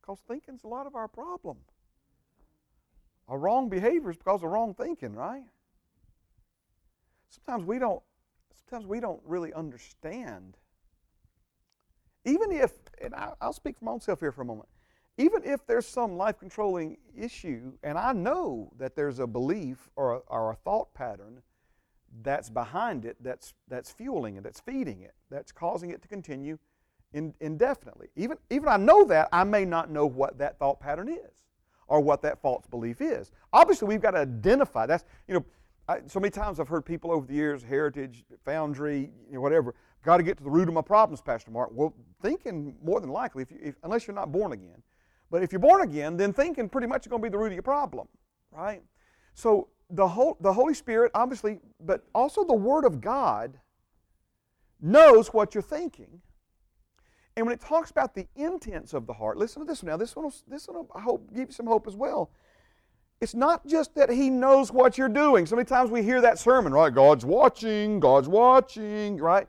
Because thinking's a lot of our problem. Our wrong behavior is because of wrong thinking, right? Sometimes we don't sometimes we don't really understand. Even if, and I'll speak for myself here for a moment, even if there's some life controlling issue, and I know that there's a belief or a, or a thought pattern that's behind it, that's, that's fueling it, that's feeding it, that's causing it to continue in, indefinitely. Even, even I know that, I may not know what that thought pattern is or what that false belief is. Obviously, we've got to identify. That's, you know, I, so many times I've heard people over the years, Heritage, Foundry, you know, whatever, got to get to the root of my problems, Pastor Mark. Well, thinking more than likely, if you, if, unless you're not born again, but if you're born again, then thinking pretty much is going to be the root of your problem, right? So the whole, the Holy Spirit, obviously, but also the Word of God knows what you're thinking. And when it talks about the intents of the heart, listen to this one now. This one, will, this one will, I hope give you some hope as well. It's not just that He knows what you're doing. So many times we hear that sermon, right? God's watching, God's watching, right?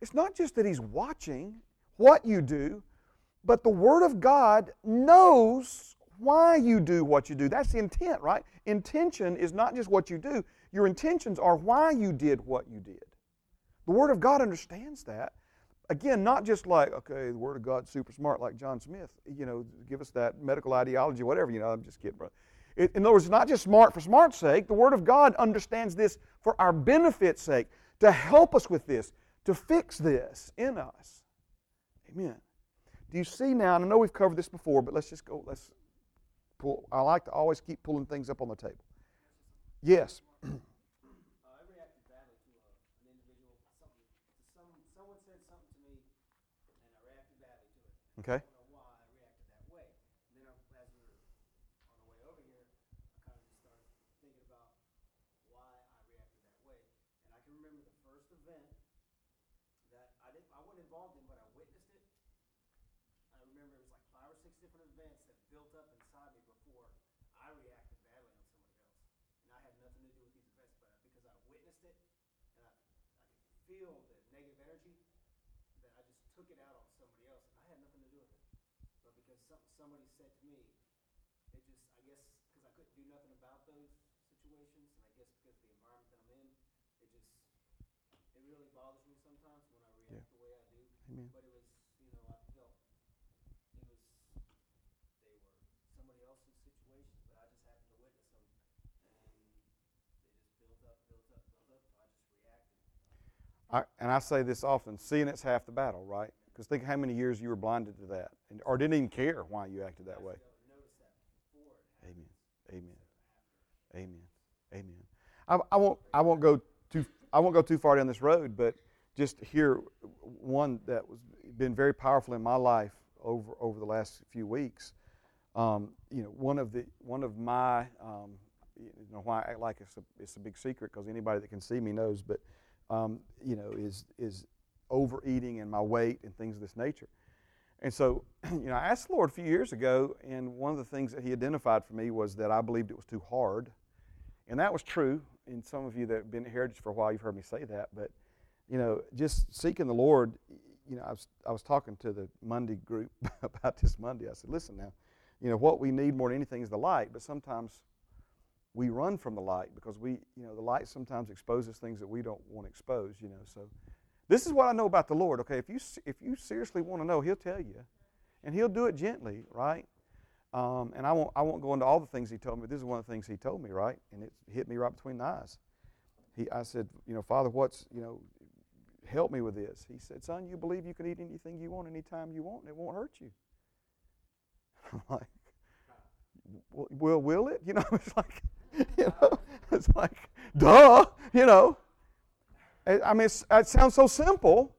It's not just that He's watching what you do, but the Word of God knows why you do what you do. That's the intent, right? Intention is not just what you do, your intentions are why you did what you did. The Word of God understands that. Again, not just like, okay, the Word of God's super smart like John Smith, you know, give us that medical ideology, whatever, you know, I'm just kidding, brother. In other words, not just smart for smart's sake. The Word of God understands this for our benefit's sake, to help us with this, to fix this in us. Amen. Do you see now? And I know we've covered this before, but let's just go. Let's pull. I like to always keep pulling things up on the table. Yes. Okay. feel the negative energy that I just took it out on somebody else, and I had nothing to do with it. But because some, somebody said to me, it just, I guess, because I couldn't do nothing about those situations, and I guess because of the environment that I'm in, it just, it really bothers me sometimes when I react yeah. the way I do. Amen. But it was, you know, I felt it was, they were somebody else's situation, but I just happened to witness them, and they just built up, built up, built up, so I just reacted. I, and I say this often seeing it's half the battle, right? Because think how many years you were blinded to that, and, or didn't even care why you acted that way. Amen. Amen. Amen. Amen. I, I won't. I won't go too. I won't go too far down this road, but just here one that was been very powerful in my life over over the last few weeks. Um, you know, one of the one of my um, you know why I act like it's a it's a big secret because anybody that can see me knows, but um, you know is is overeating and my weight and things of this nature. And so, you know, I asked the Lord a few years ago, and one of the things that He identified for me was that I believed it was too hard. And that was true. And some of you that have been at Heritage for a while, you've heard me say that. But, you know, just seeking the Lord, you know, I was, I was talking to the Monday group about this Monday. I said, listen now, you know, what we need more than anything is the light, but sometimes we run from the light because we, you know, the light sometimes exposes things that we don't want to expose, you know. So this is what I know about the Lord, okay? If you, if you seriously want to know, He'll tell you. And He'll do it gently, right? Um, and I won't, I won't go into all the things He told me. But this is one of the things He told me, right? And it hit me right between the eyes. He, I said, you know, Father, what's, you know, help me with this. He said, son, you believe you can eat anything you want anytime you want and it won't hurt you. I'm like, well, will it? You know, it's like, you know, it's like, duh, you know. I mean, it sounds so simple.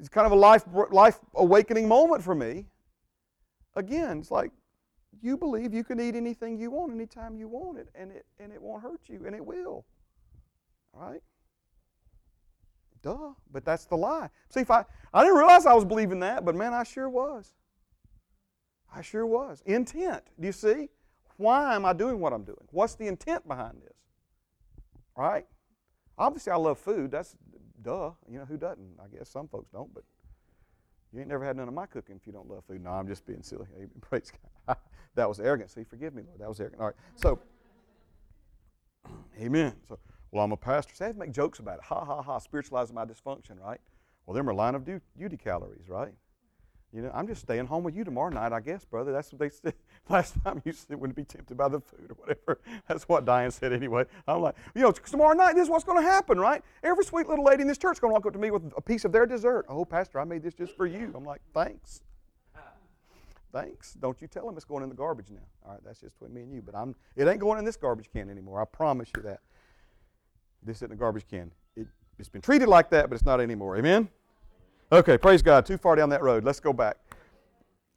It's kind of a life, life awakening moment for me. Again, it's like you believe you can eat anything you want anytime you want it, and it and it won't hurt you, and it will. Right? Duh. But that's the lie. See, if I I didn't realize I was believing that, but man, I sure was. I sure was. Intent. Do you see? Why am I doing what I'm doing? What's the intent behind this? Right? Obviously, I love food. That's duh. You know, who doesn't? I guess some folks don't, but you ain't never had none of my cooking if you don't love food. No, I'm just being silly. Praise God. that was arrogant. See, forgive me, Lord. That was arrogant. All right. So, amen. So, well, I'm a pastor. So I have to make jokes about it. Ha, ha, ha. Spiritualizing my dysfunction, right? Well, them are line of duty calories, right? You know, I'm just staying home with you tomorrow night, I guess, brother. That's what they said last time you said wouldn't be tempted by the food or whatever. That's what Diane said anyway. I'm like, you know, tomorrow night, this is what's going to happen, right? Every sweet little lady in this church is going to walk up to me with a piece of their dessert. Oh, Pastor, I made this just for you. I'm like, thanks. Thanks. Don't you tell them it's going in the garbage now. All right, that's just between me and you. But I'm, it ain't going in this garbage can anymore. I promise you that. This isn't a garbage can. It, it's been treated like that, but it's not anymore. Amen? Okay, praise God. Too far down that road. Let's go back.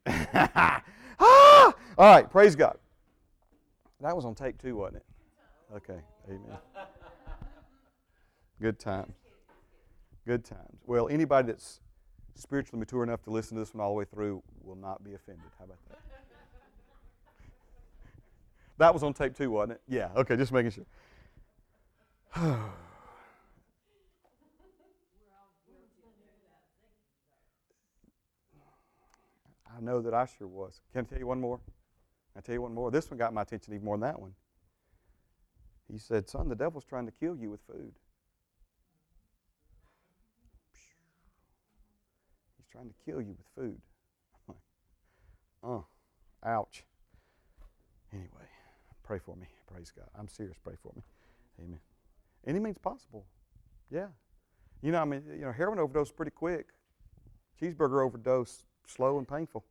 All right, praise God. That was on tape too, wasn't it? Okay, amen. Good times. Good times. Well, anybody that's spiritually mature enough to listen to this one all the way through will not be offended. How about that? that was on tape too, wasn't it? Yeah, okay, just making sure. I know that I sure was. Can I tell you one more? I tell you one more. This one got my attention even more than that one. He said, Son, the devil's trying to kill you with food. He's trying to kill you with food. oh, ouch. Anyway, pray for me. Praise God. I'm serious. Pray for me. Amen. Any means possible. Yeah. You know, I mean, you know, heroin overdose pretty quick. Cheeseburger overdose slow and painful.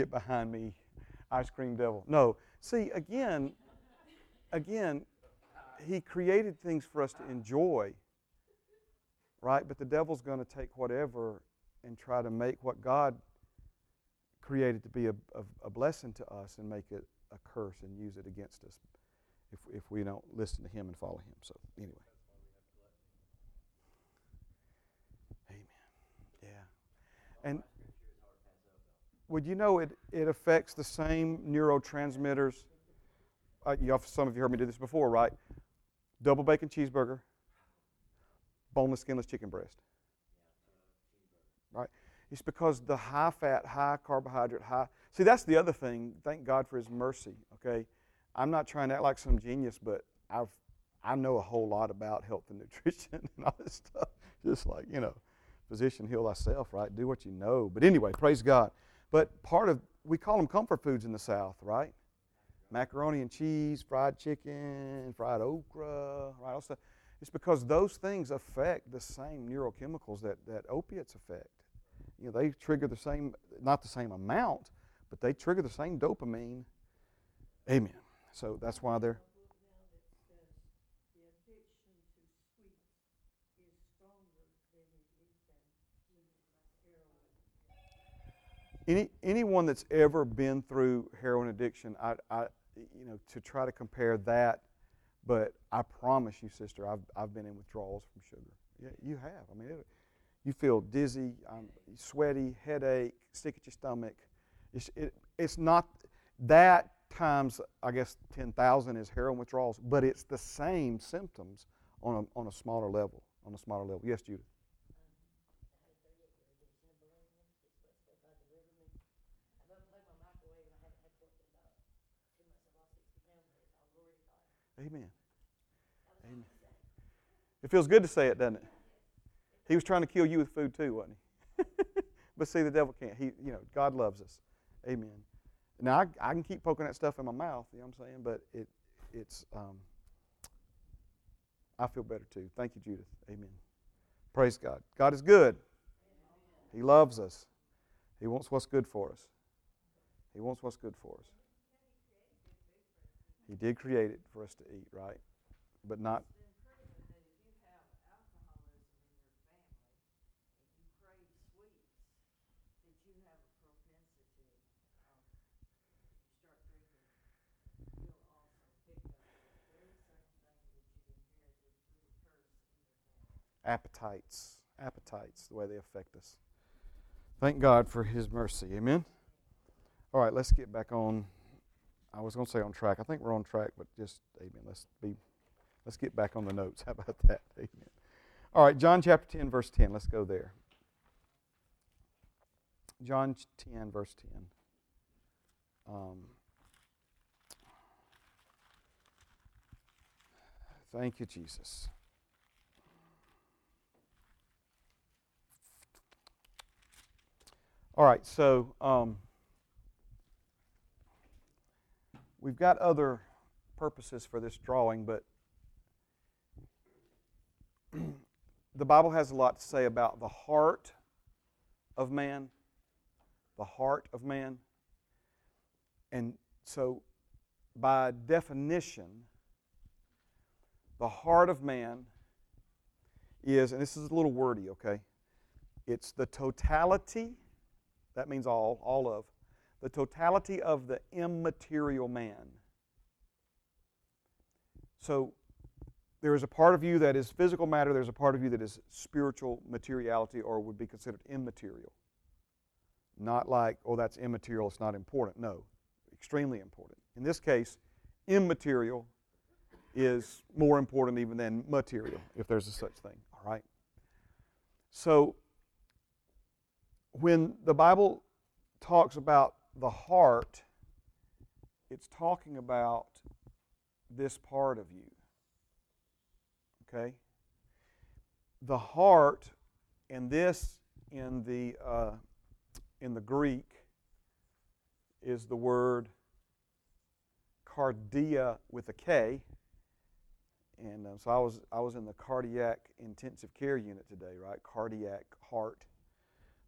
Get behind me, ice cream devil. No. See, again, again, he created things for us to enjoy, right? But the devil's going to take whatever and try to make what God created to be a, a, a, blessing to us and make it a curse and use it against us if, if we don't listen to him and follow him. So, anyway. Amen. Yeah. And would you know it, it affects the same neurotransmitters? Uh, you some of you heard me do this before, right? Double bacon cheeseburger, boneless, skinless chicken breast. Right? It's because the high fat, high carbohydrate, high. See, that's the other thing. Thank God for His mercy. Okay, I'm not trying to act like some genius, but I've I know a whole lot about health and nutrition and all this stuff. Just like you know, physician, heal thyself, right? Do what you know. But anyway, praise God. But part of, we call them comfort foods in the South, right? macaroni and cheese, fried chicken, fried okra, right? Also, it's because those things affect the same neurochemicals that, that opiates affect. You know, they trigger the same, not the same amount, but they trigger the same dopamine. Amen. So that's why they're. Any, anyone that's ever been through heroin addiction, I, I, you know, to try to compare that, but I promise you, sister, I've, I've been in withdrawals from sugar. Yeah, you have. I mean, it, you feel dizzy, sweaty, headache, sick at your stomach. It's, it, it's not that times, I guess, 10,000 is heroin withdrawals, but it's the same symptoms on a, on a smaller level. On a smaller level. Yes, Judith. Amen. Amen. It feels good to say it, doesn't it? He was trying to kill you with food too, wasn't he? but see, the devil can't. He, you know, God loves us. Amen. Now I, I can keep poking that stuff in my mouth. You know what I'm saying? But it, it's. Um, I feel better too. Thank you, Judith. Amen. Praise God. God is good. He loves us. He wants what's good for us. He wants what's good for us. He did create it for us to eat, right? But not. Appetites, appetites, the way they affect us. Thank God for His mercy. Amen. All right, let's get back on I was going to say on track. I think we're on track, but just amen. Let's be let's get back on the notes. How about that? Amen. All right, John chapter 10 verse 10. Let's go there. John 10 verse 10. Um, thank you, Jesus. All right, so um, We've got other purposes for this drawing, but the Bible has a lot to say about the heart of man. The heart of man. And so, by definition, the heart of man is, and this is a little wordy, okay? It's the totality, that means all, all of, the totality of the immaterial man. So there is a part of you that is physical matter, there's a part of you that is spiritual materiality or would be considered immaterial. Not like, oh, that's immaterial, it's not important. No, extremely important. In this case, immaterial is more important even than material, if there's a such thing. All right? So, when the Bible talks about the heart, it's talking about this part of you. Okay? The heart, and this in the, uh, in the Greek is the word kardia with a K. And uh, so I was, I was in the cardiac intensive care unit today, right? Cardiac heart.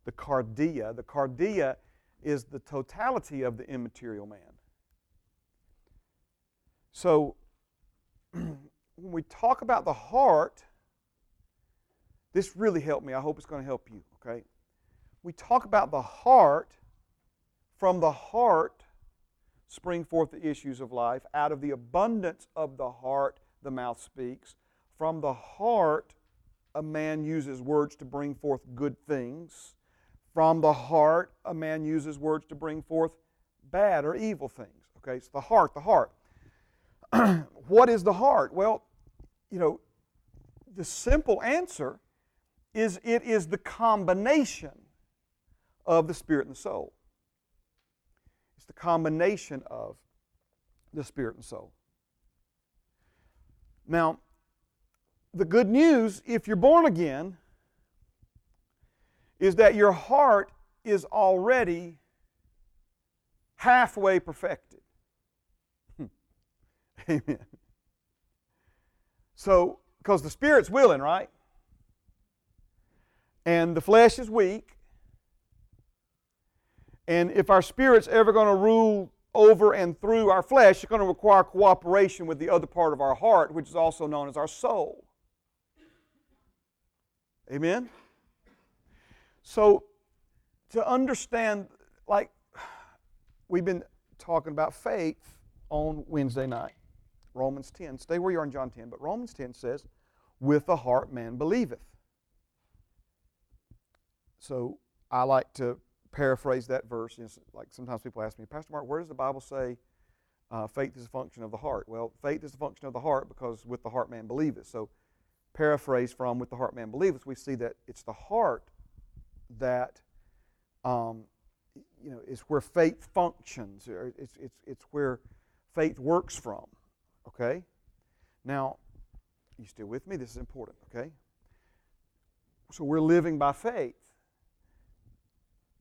The kardia, the kardia is the totality of the immaterial man. So, when we talk about the heart, this really helped me. I hope it's going to help you, okay? We talk about the heart, from the heart spring forth the issues of life. Out of the abundance of the heart, the mouth speaks. From the heart, a man uses words to bring forth good things. From the heart, a man uses words to bring forth bad or evil things. Okay, it's the heart, the heart. what is the heart? Well, you know, the simple answer is it is the combination of the spirit and the soul. It's the combination of the spirit and soul. Now, the good news, if you're born again, is that your heart is already halfway perfected. Hmm. Amen. So, because the spirit's willing, right? And the flesh is weak. And if our spirit's ever going to rule over and through our flesh, it's going to require cooperation with the other part of our heart, which is also known as our soul. Amen? So, to understand, like, we've been talking about faith on Wednesday night. Romans 10. Stay where you are in John 10, but Romans 10 says, With the heart man believeth. So I like to paraphrase that verse. like sometimes people ask me, Pastor Mark, where does the Bible say uh, faith is a function of the heart? Well, faith is a function of the heart because with the heart man believeth. So paraphrase from with the heart man believeth, we see that it's the heart that um, you know is where faith functions. It's, it's, it's where faith works from. Okay? Now, you still with me? This is important, okay? So we're living by faith.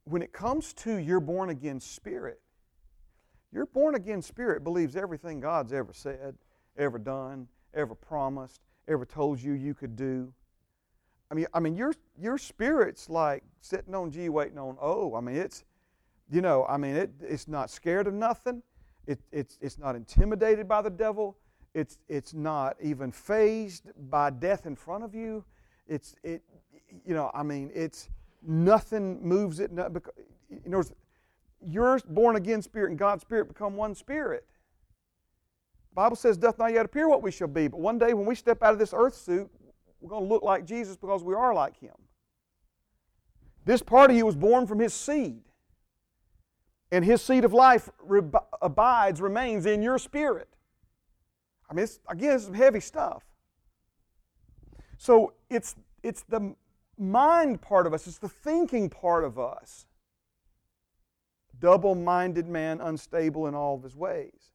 When it comes to your born again spirit, your born again spirit believes everything God's ever said, ever done, ever promised, ever told you you could do. I mean, I mean, your your spirit's like sitting on G, waiting on O. I mean, it's, you know, I mean, it, it's not scared of nothing. It, it's, it's not intimidated by the devil. It's, it's not even phased by death in front of you. It's, it, you know, I mean, it's nothing moves it. because, you know, your born again spirit and God's spirit become one spirit. Bible says, doth not yet appear what we shall be. But one day when we step out of this earth suit, we're going to look like Jesus because we are like Him. This part of you was born from His seed and his seed of life re- abides, remains in your spirit. I mean, again, it's some heavy stuff. So it's, it's the mind part of us, it's the thinking part of us. Double minded man, unstable in all of his ways.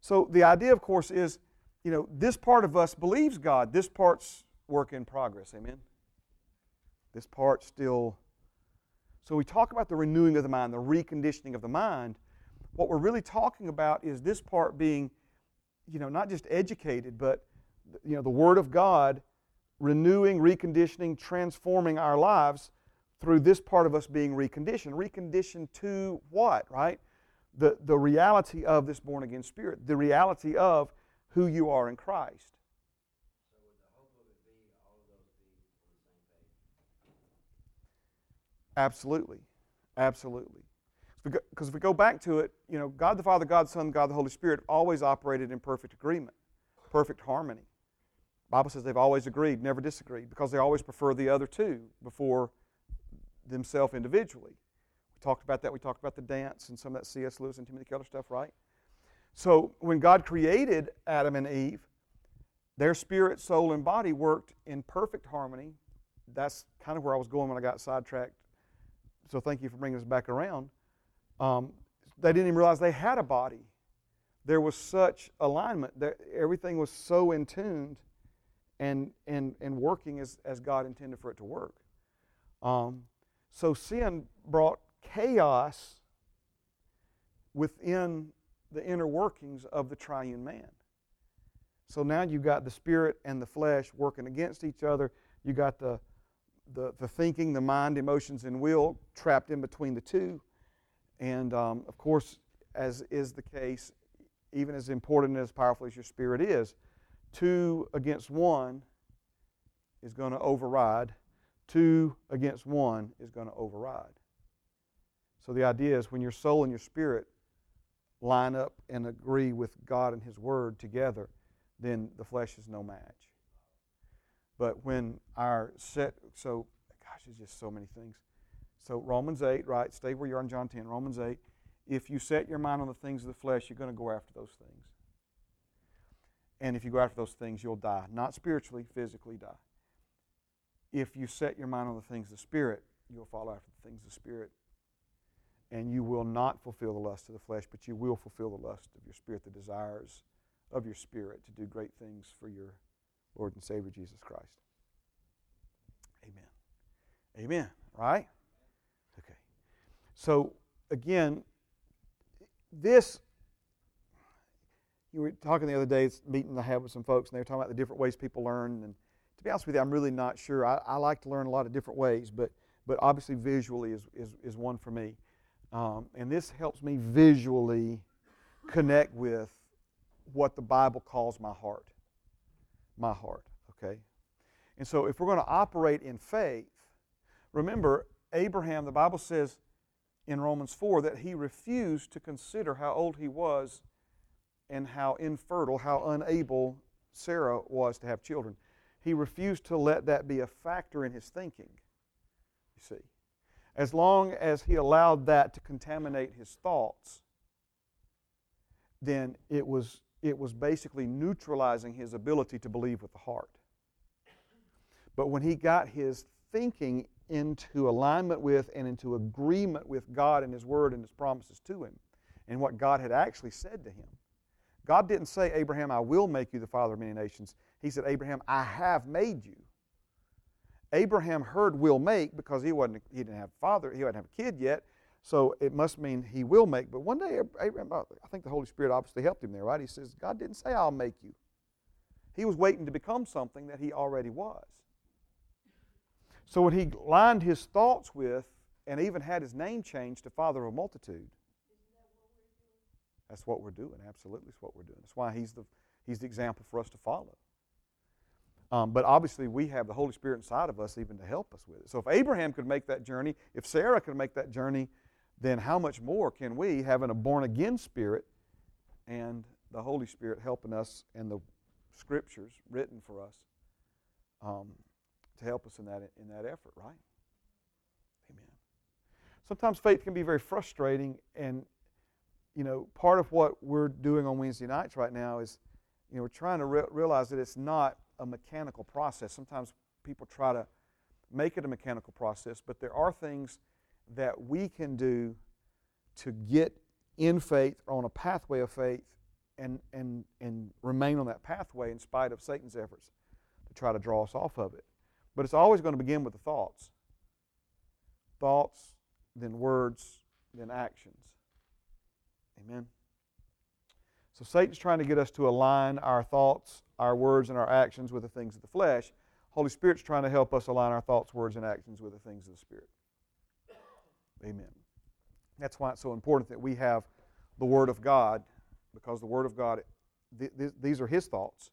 So the idea, of course, is you know, this part of us believes God, this part's work in progress. Amen? This part still so we talk about the renewing of the mind, the reconditioning of the mind. What we're really talking about is this part being, you know, not just educated, but you know, the Word of God renewing, reconditioning, transforming our lives through this part of us being reconditioned. Reconditioned to what, right? The, the reality of this born again spirit, the reality of who you are in Christ. Absolutely. Absolutely. Because if we go back to it, you know, God the Father, God the Son, God the Holy Spirit always operated in perfect agreement, perfect harmony. The Bible says they've always agreed, never disagreed, because they always prefer the other two before themselves individually. We talked about that. We talked about the dance and some of that C.S. Lewis and Timothy Keller stuff, right? So when God created Adam and Eve, their spirit, soul, and body worked in perfect harmony. That's kind of where I was going when I got sidetracked so thank you for bringing us back around. Um, they didn't even realize they had a body. There was such alignment that everything was so in tuned and, and, and working as, as God intended for it to work. Um, so sin brought chaos within the inner workings of the triune man. So now you've got the spirit and the flesh working against each other. You got the the, the thinking, the mind, emotions, and will trapped in between the two. And um, of course, as is the case, even as important and as powerful as your spirit is, two against one is going to override. Two against one is going to override. So the idea is when your soul and your spirit line up and agree with God and His Word together, then the flesh is no match. But when our set, so gosh, there's just so many things. So Romans 8, right? Stay where you are in John 10. Romans 8. If you set your mind on the things of the flesh, you're going to go after those things. And if you go after those things, you'll die. Not spiritually, physically die. If you set your mind on the things of the Spirit, you'll follow after the things of the Spirit. And you will not fulfill the lust of the flesh, but you will fulfill the lust of your spirit, the desires of your spirit to do great things for your Lord and Savior Jesus Christ. Amen. Amen. Right? Okay. So, again, this, you were talking the other day, meeting I had with some folks, and they were talking about the different ways people learn. And to be honest with you, I'm really not sure. I, I like to learn a lot of different ways, but but obviously visually is is, is one for me. Um, and this helps me visually connect with what the Bible calls my heart. My heart, okay? And so if we're going to operate in faith, remember, Abraham, the Bible says in Romans 4 that he refused to consider how old he was and how infertile, how unable Sarah was to have children. He refused to let that be a factor in his thinking, you see. As long as he allowed that to contaminate his thoughts, then it was, it was basically neutralizing his ability to believe with the heart. But when he got his thinking into alignment with and into agreement with God and His Word and His promises to him and what God had actually said to him, God didn't say, Abraham, I will make you the father of many nations. He said, Abraham, I have made you. Abraham heard will make because he wasn't he didn't have a father, he hadn't have a kid yet, so it must mean he will make. But one day Abraham, uh, I think the Holy Spirit obviously helped him there, right? He says, God didn't say I'll make you. He was waiting to become something that he already was. So when he lined his thoughts with and even had his name changed to Father of a Multitude, that's what we're doing. Absolutely, that's what we're doing. That's why he's the, he's the example for us to follow. Um, but obviously, we have the Holy Spirit inside of us even to help us with it. So if Abraham could make that journey, if Sarah could make that journey, then how much more can we, having a born again spirit and the Holy Spirit helping us and the scriptures written for us, um, to help us in that, in that effort, right? Amen. Sometimes faith can be very frustrating, and, you know, part of what we're doing on Wednesday nights right now is, you know, we're trying to re- realize that it's not a mechanical process. Sometimes people try to make it a mechanical process, but there are things that we can do to get in faith or on a pathway of faith and, and, and remain on that pathway in spite of Satan's efforts to try to draw us off of it. But it's always going to begin with the thoughts. Thoughts, then words, then actions. Amen. So Satan's trying to get us to align our thoughts, our words, and our actions with the things of the flesh. Holy Spirit's trying to help us align our thoughts, words, and actions with the things of the Spirit. Amen. That's why it's so important that we have the Word of God, because the Word of God, th- th- these are His thoughts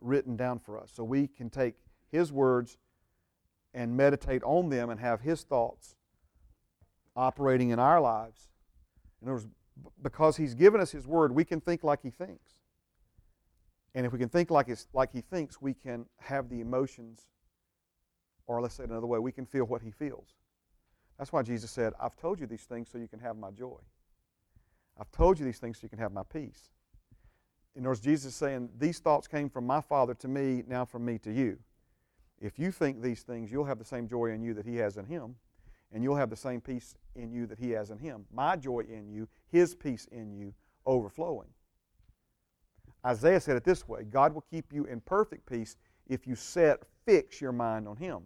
written down for us. So we can take his words and meditate on them and have His thoughts operating in our lives. In other words, because He's given us His Word, we can think like He thinks. And if we can think like, like He thinks, we can have the emotions, or let's say it another way, we can feel what He feels. That's why Jesus said, I've told you these things so you can have my joy. I've told you these things so you can have my peace. In other words, Jesus is saying, These thoughts came from my Father to me, now from me to you. If you think these things, you'll have the same joy in you that He has in Him, and you'll have the same peace in you that He has in Him. My joy in you, His peace in you, overflowing. Isaiah said it this way God will keep you in perfect peace if you set, fix your mind on Him.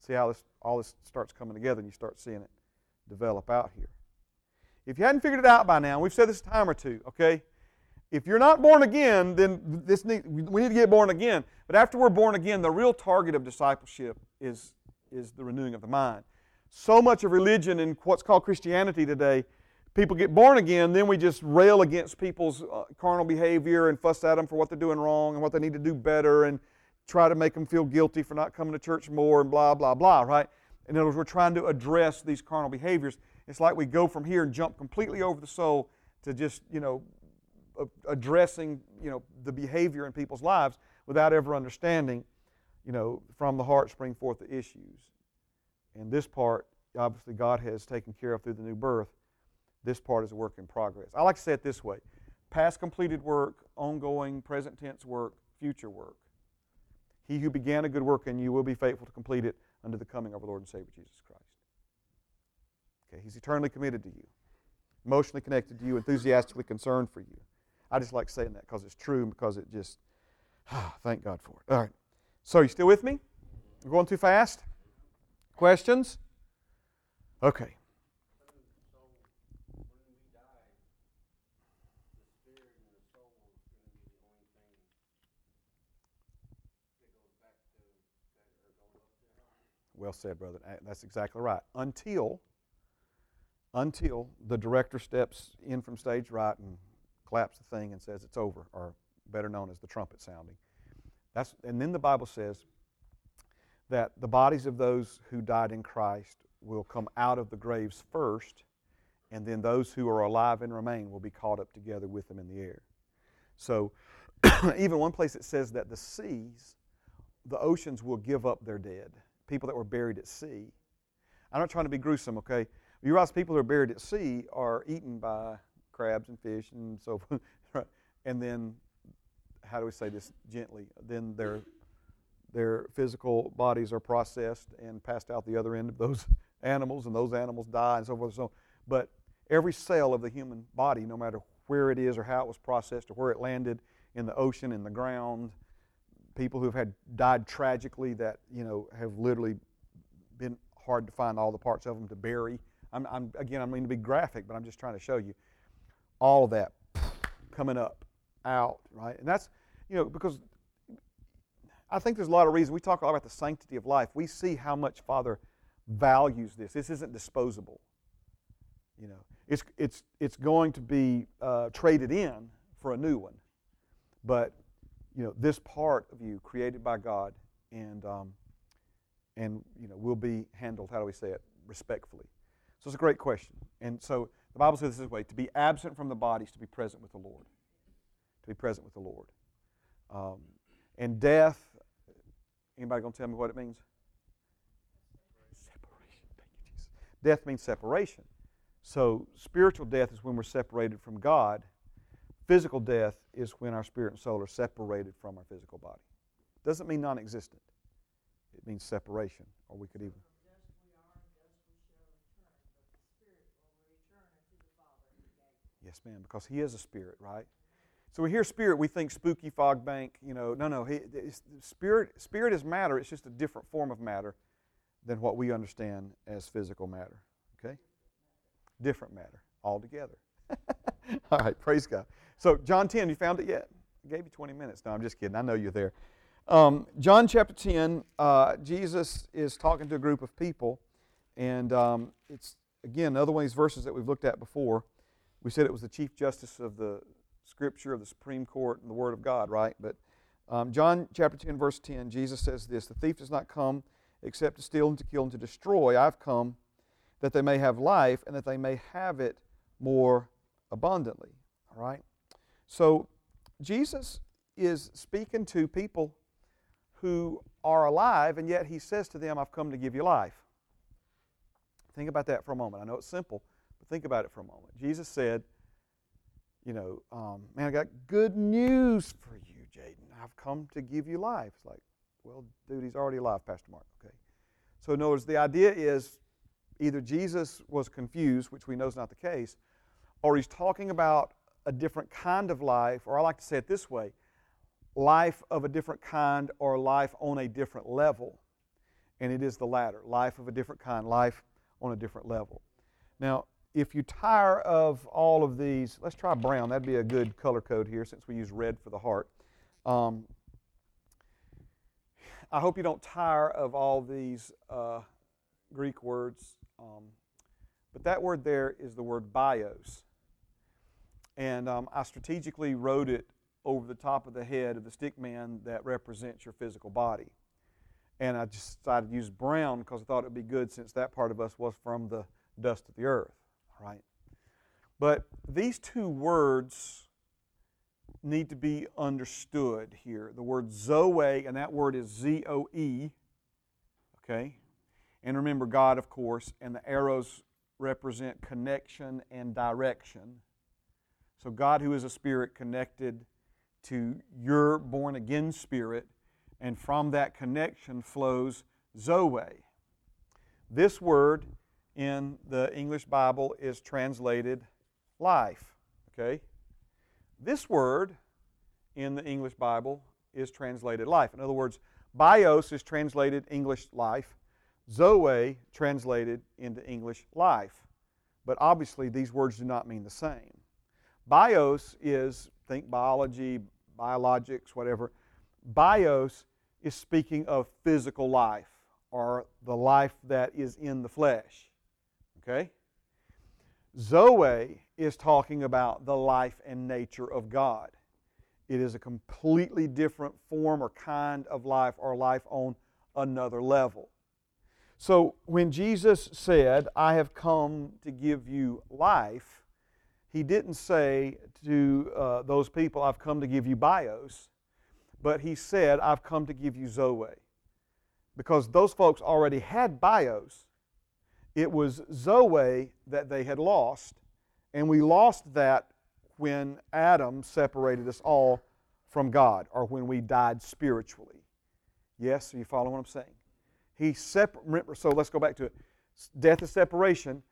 See how this, all this starts coming together and you start seeing it develop out here. If you hadn't figured it out by now, we've said this a time or two, okay? If you're not born again, then this need, we need to get born again. But after we're born again, the real target of discipleship is, is the renewing of the mind. So much of religion and what's called Christianity today, people get born again, then we just rail against people's uh, carnal behavior and fuss at them for what they're doing wrong and what they need to do better and try to make them feel guilty for not coming to church more and blah, blah, blah, right? In other words, we're trying to address these carnal behaviors. It's like we go from here and jump completely over the soul to just, you know, addressing you know the behavior in people's lives without ever understanding you know from the heart spring forth the issues and this part obviously god has taken care of through the new birth this part is a work in progress i like to say it this way past completed work ongoing present tense work future work he who began a good work in you will be faithful to complete it unto the coming of our lord and savior jesus christ okay he's eternally committed to you emotionally connected to you enthusiastically concerned for you I just like saying that because it's true and because it just, ah, thank God for it. All right. So, you still with me? We're going too fast? Questions? Okay. Well said, brother. That's exactly right. Until until the director steps in from stage right and claps the thing and says it's over, or better known as the trumpet sounding. That's, and then the Bible says that the bodies of those who died in Christ will come out of the graves first, and then those who are alive and remain will be caught up together with them in the air. So, even one place it says that the seas, the oceans will give up their dead, people that were buried at sea. I'm not trying to be gruesome, okay? You realize people who are buried at sea are eaten by crabs and fish and so forth. and then, how do we say this gently? Then their, their physical bodies are processed and passed out the other end of those animals, and those animals die and so forth and so on. But every cell of the human body, no matter where it is or how it was processed or where it landed in the ocean, in the ground, people who've had died tragically that you know have literally been hard to find all the parts of them to bury I'm, I'm, again, I mean to be graphic, but I'm just trying to show you all of that coming up, out, right? And that's, you know, because I think there's a lot of reasons. We talk a lot about the sanctity of life. We see how much Father values this. This isn't disposable. You know, it's, it's, it's going to be uh, traded in for a new one. But, you know, this part of you created by God and, um, and you know, will be handled, how do we say it, respectfully. So it's a great question. And so the Bible says this way to be absent from the bodies, to be present with the Lord. To be present with the Lord. Um, and death, anybody going to tell me what it means? Separation. Thank you, Jesus. Death means separation. So spiritual death is when we're separated from God. Physical death is when our spirit and soul are separated from our physical body. Doesn't mean non existent, it means separation, or we could even. Yes, ma'am, because He is a spirit, right? So we hear spirit, we think spooky fog bank. You know, no, no. He, spirit, spirit is matter. It's just a different form of matter than what we understand as physical matter. Okay, different matter altogether. All right, praise God. So John 10, you found it yet? I gave you 20 minutes. No, I'm just kidding. I know you're there. Um, John chapter 10, uh, Jesus is talking to a group of people, and um, it's again another one of these verses that we've looked at before. We said it was the Chief Justice of the Scripture, of the Supreme Court, and the Word of God, right? But um, John chapter 10, verse 10, Jesus says this The thief does not come except to steal and to kill and to destroy. I've come that they may have life and that they may have it more abundantly. All right? So Jesus is speaking to people who are alive, and yet he says to them, I've come to give you life. Think about that for a moment. I know it's simple, but Think about it for a moment. Jesus said, you know, um, man, I got good news for you, Jaden. I've come to give you life. It's like, well, dude, he's already alive, Pastor Mark. Okay. So, in other words, the idea is either Jesus was confused, which we know is not the case, or he's talking about a different kind of life, or I like to say it this way life of a different kind or life on a different level. And it is the latter life of a different kind, life on a different level. Now, if you tire of all of these, let's try brown. That'd be a good color code here since we use red for the heart. Um, I hope you don't tire of all these uh, Greek words. Um, but that word there is the word bios. And um, I strategically wrote it over the top of the head of the stick man that represents your physical body. And I just decided to use brown because I thought it would be good since that part of us was from the dust of the earth right? But these two words need to be understood here. The word Zoe, and that word is Z O E, okay? And remember, God, of course, and the arrows represent connection and direction. So, God, who is a spirit, connected to your born again spirit, and from that connection flows Zoe. This word in the English Bible is translated life. Okay? This word in the English Bible is translated life. In other words, bios is translated English life, zoe translated into English life. But obviously, these words do not mean the same. Bios is, think biology, biologics, whatever. Bios is speaking of physical life or the life that is in the flesh. Okay? Zoe is talking about the life and nature of God. It is a completely different form or kind of life or life on another level. So when Jesus said, I have come to give you life, he didn't say to uh, those people, I've come to give you bios, but he said, I've come to give you Zoe. Because those folks already had bios. It was Zoe that they had lost, and we lost that when Adam separated us all from God or when we died spiritually. Yes, are you following what I'm saying? He separ- so let's go back to it. Death is separation.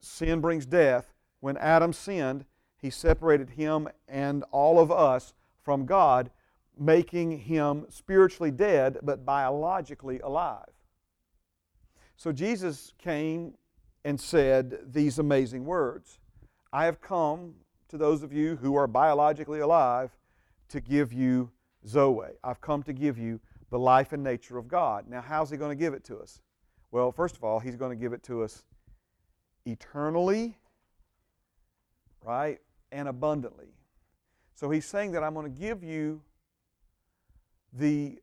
Sin brings death. When Adam sinned, he separated him and all of us from God, making him spiritually dead but biologically alive. So Jesus came and said these amazing words I have come to those of you who are biologically alive to give you Zoe. I've come to give you the life and nature of God. Now, how's He going to give it to us? Well, first of all, He's going to give it to us eternally, right, and abundantly. So He's saying that I'm going to give you the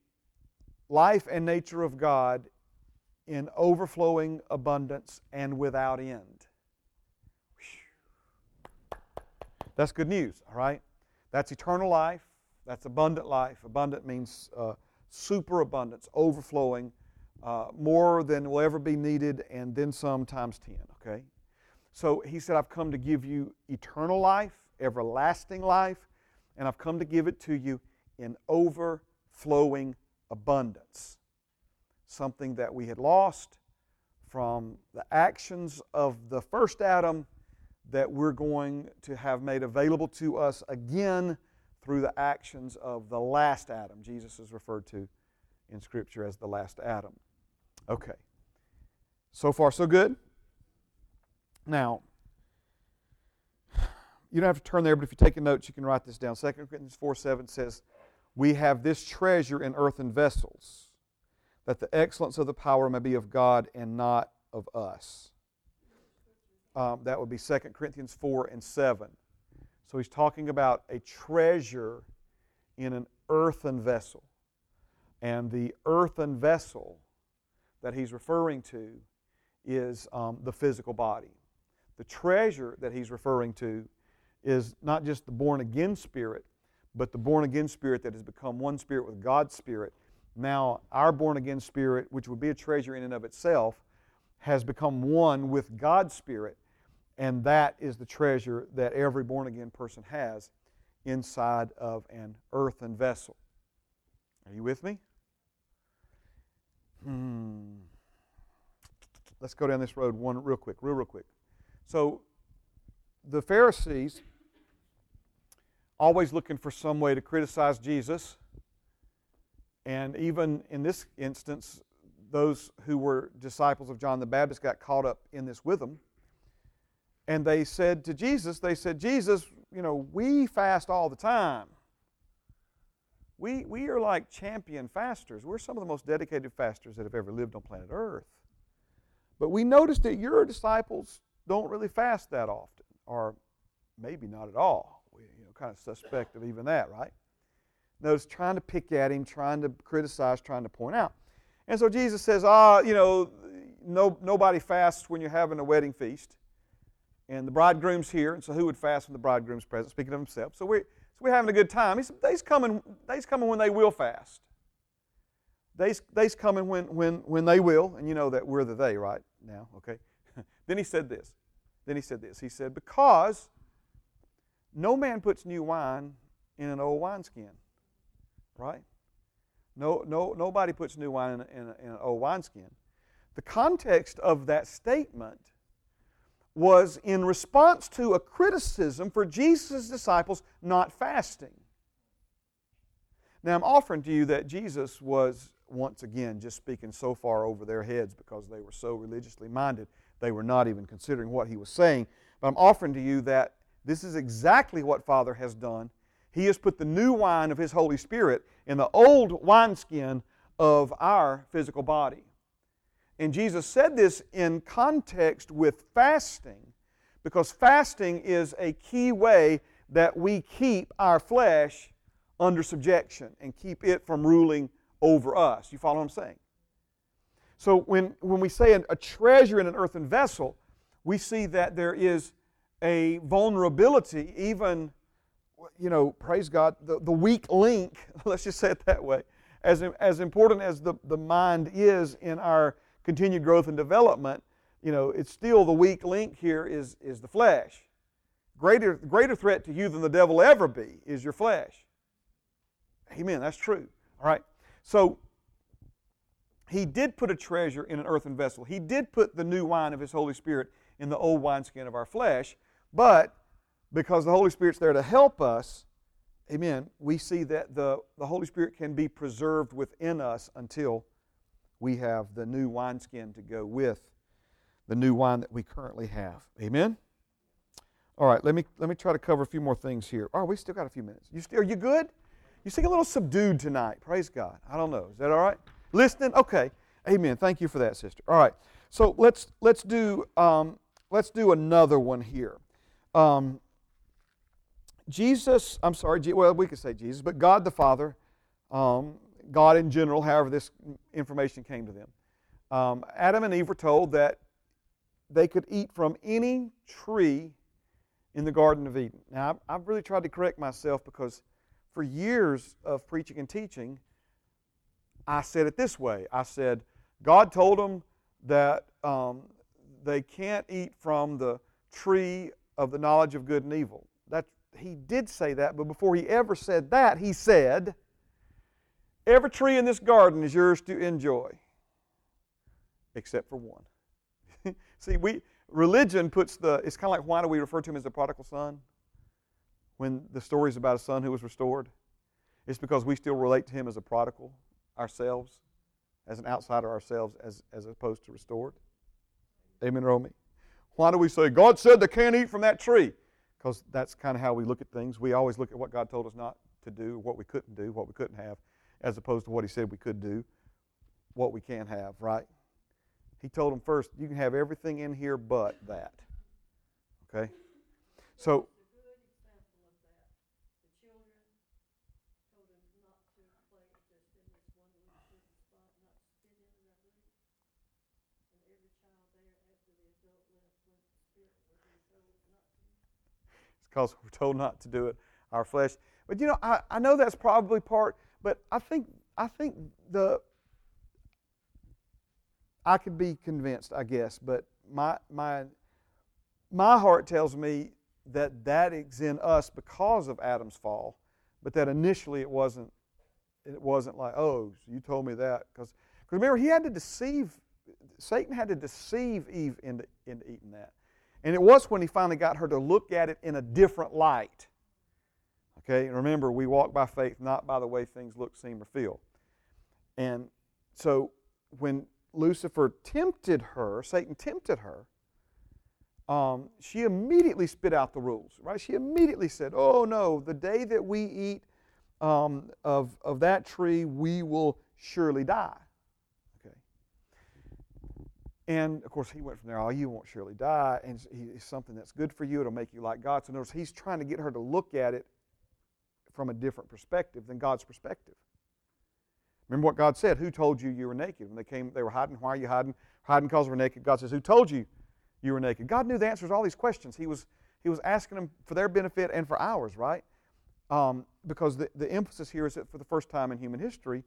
life and nature of God in overflowing abundance and without end. That's good news, all right? That's eternal life. That's abundant life. Abundant means uh, superabundance, overflowing, uh, more than will ever be needed, and then some times 10, okay? So he said, I've come to give you eternal life, everlasting life, and I've come to give it to you in overflowing abundance. Something that we had lost from the actions of the first Adam that we're going to have made available to us again through the actions of the last Adam. Jesus is referred to in Scripture as the last Adam. Okay. So far, so good. Now, you don't have to turn there, but if you're taking notes, you can write this down. 2 Corinthians 4 7 says, We have this treasure in earthen vessels, that the excellence of the power may be of God and not of us. Um, that would be 2 Corinthians 4 and 7. So he's talking about a treasure in an earthen vessel. And the earthen vessel that he's referring to is um, the physical body. The treasure that he's referring to is not just the born again spirit, but the born again spirit that has become one spirit with God's spirit. Now, our born again spirit, which would be a treasure in and of itself, has become one with God's spirit and that is the treasure that every born again person has inside of an earthen vessel. Are you with me? Hmm. Let's go down this road one real quick, real, real quick. So, the Pharisees, always looking for some way to criticize Jesus, and even in this instance, those who were disciples of John the Baptist got caught up in this with them and they said to Jesus, they said, Jesus, you know, we fast all the time. We, we are like champion fasters. We're some of the most dedicated fasters that have ever lived on planet Earth. But we noticed that your disciples don't really fast that often, or maybe not at all. We you know, kind of suspect of even that, right? Notice trying to pick at him, trying to criticize, trying to point out. And so Jesus says, ah, you know, no, nobody fasts when you're having a wedding feast and the bridegroom's here, and so who would fast when the bridegroom's present? Speaking of himself. So we're, so we're having a good time. He's, they's, coming, they's coming when they will fast. They's, they's coming when, when, when they will, and you know that we're the they right now, okay? Then he said this. Then he said this. He said, Because no man puts new wine in an old wineskin, right? No, no, nobody puts new wine in, a, in, a, in an old wineskin. The context of that statement was in response to a criticism for Jesus' disciples not fasting. Now, I'm offering to you that Jesus was, once again, just speaking so far over their heads because they were so religiously minded, they were not even considering what he was saying. But I'm offering to you that this is exactly what Father has done. He has put the new wine of His Holy Spirit in the old wineskin of our physical body. And Jesus said this in context with fasting, because fasting is a key way that we keep our flesh under subjection and keep it from ruling over us. You follow what I'm saying? So when, when we say a treasure in an earthen vessel, we see that there is a vulnerability, even, you know, praise God, the, the weak link, let's just say it that way. As, as important as the, the mind is in our continued growth and development, you know, it's still the weak link here is, is the flesh. Greater, greater threat to you than the devil ever be is your flesh. Amen. That's true. All right. So he did put a treasure in an earthen vessel. He did put the new wine of his Holy Spirit in the old wineskin of our flesh. But because the Holy Spirit's there to help us, amen, we see that the, the Holy Spirit can be preserved within us until we have the new wineskin to go with the new wine that we currently have. Amen? All right, let me, let me try to cover a few more things here. Oh, we still got a few minutes. You still, are you good? You seem a little subdued tonight. Praise God. I don't know. Is that all right? Listening? Okay. Amen. Thank you for that, sister. All right. So let's let's do um, let's do another one here. Um, Jesus, I'm sorry, well, we could say Jesus, but God the Father, um, God in general, however this information came to them. Um, Adam and Eve were told that they could eat from any tree in the Garden of Eden. Now, I've really tried to correct myself because for years of preaching and teaching, I said it this way I said, God told them that um, they can't eat from the tree of the knowledge of good and evil. That, he did say that, but before he ever said that, he said, Every tree in this garden is yours to enjoy, except for one. See, we religion puts the, it's kind of like why do we refer to him as the prodigal son? When the story is about a son who was restored. It's because we still relate to him as a prodigal ourselves, as an outsider ourselves, as, as opposed to restored. Amen, Romy? Why do we say, God said they can't eat from that tree? Because that's kind of how we look at things. We always look at what God told us not to do, what we couldn't do, what we couldn't have, as opposed to what He said we could do, what we can have, right? He told them first, you can have everything in here but that. Okay? So, because we're told not to do it our flesh. But you know, I, I know that's probably part, but I think I think the I could be convinced, I guess, but my my my heart tells me that that is in us because of Adam's fall, but that initially it wasn't it wasn't like, oh, you told me that because remember he had to deceive Satan had to deceive Eve into, into eating that. And it was when he finally got her to look at it in a different light. Okay, and remember, we walk by faith, not by the way things look, seem, or feel. And so when Lucifer tempted her, Satan tempted her, um, she immediately spit out the rules, right? She immediately said, Oh no, the day that we eat um, of, of that tree, we will surely die. And of course, he went from there, oh, you won't surely die. And it's something that's good for you. It'll make you like God. So notice he's trying to get her to look at it from a different perspective than God's perspective. Remember what God said? Who told you you were naked? When they came, they were hiding. Why are you hiding? Hiding because we're naked. God says, Who told you you were naked? God knew the answers to all these questions. He was, he was asking them for their benefit and for ours, right? Um, because the, the emphasis here is that for the first time in human history,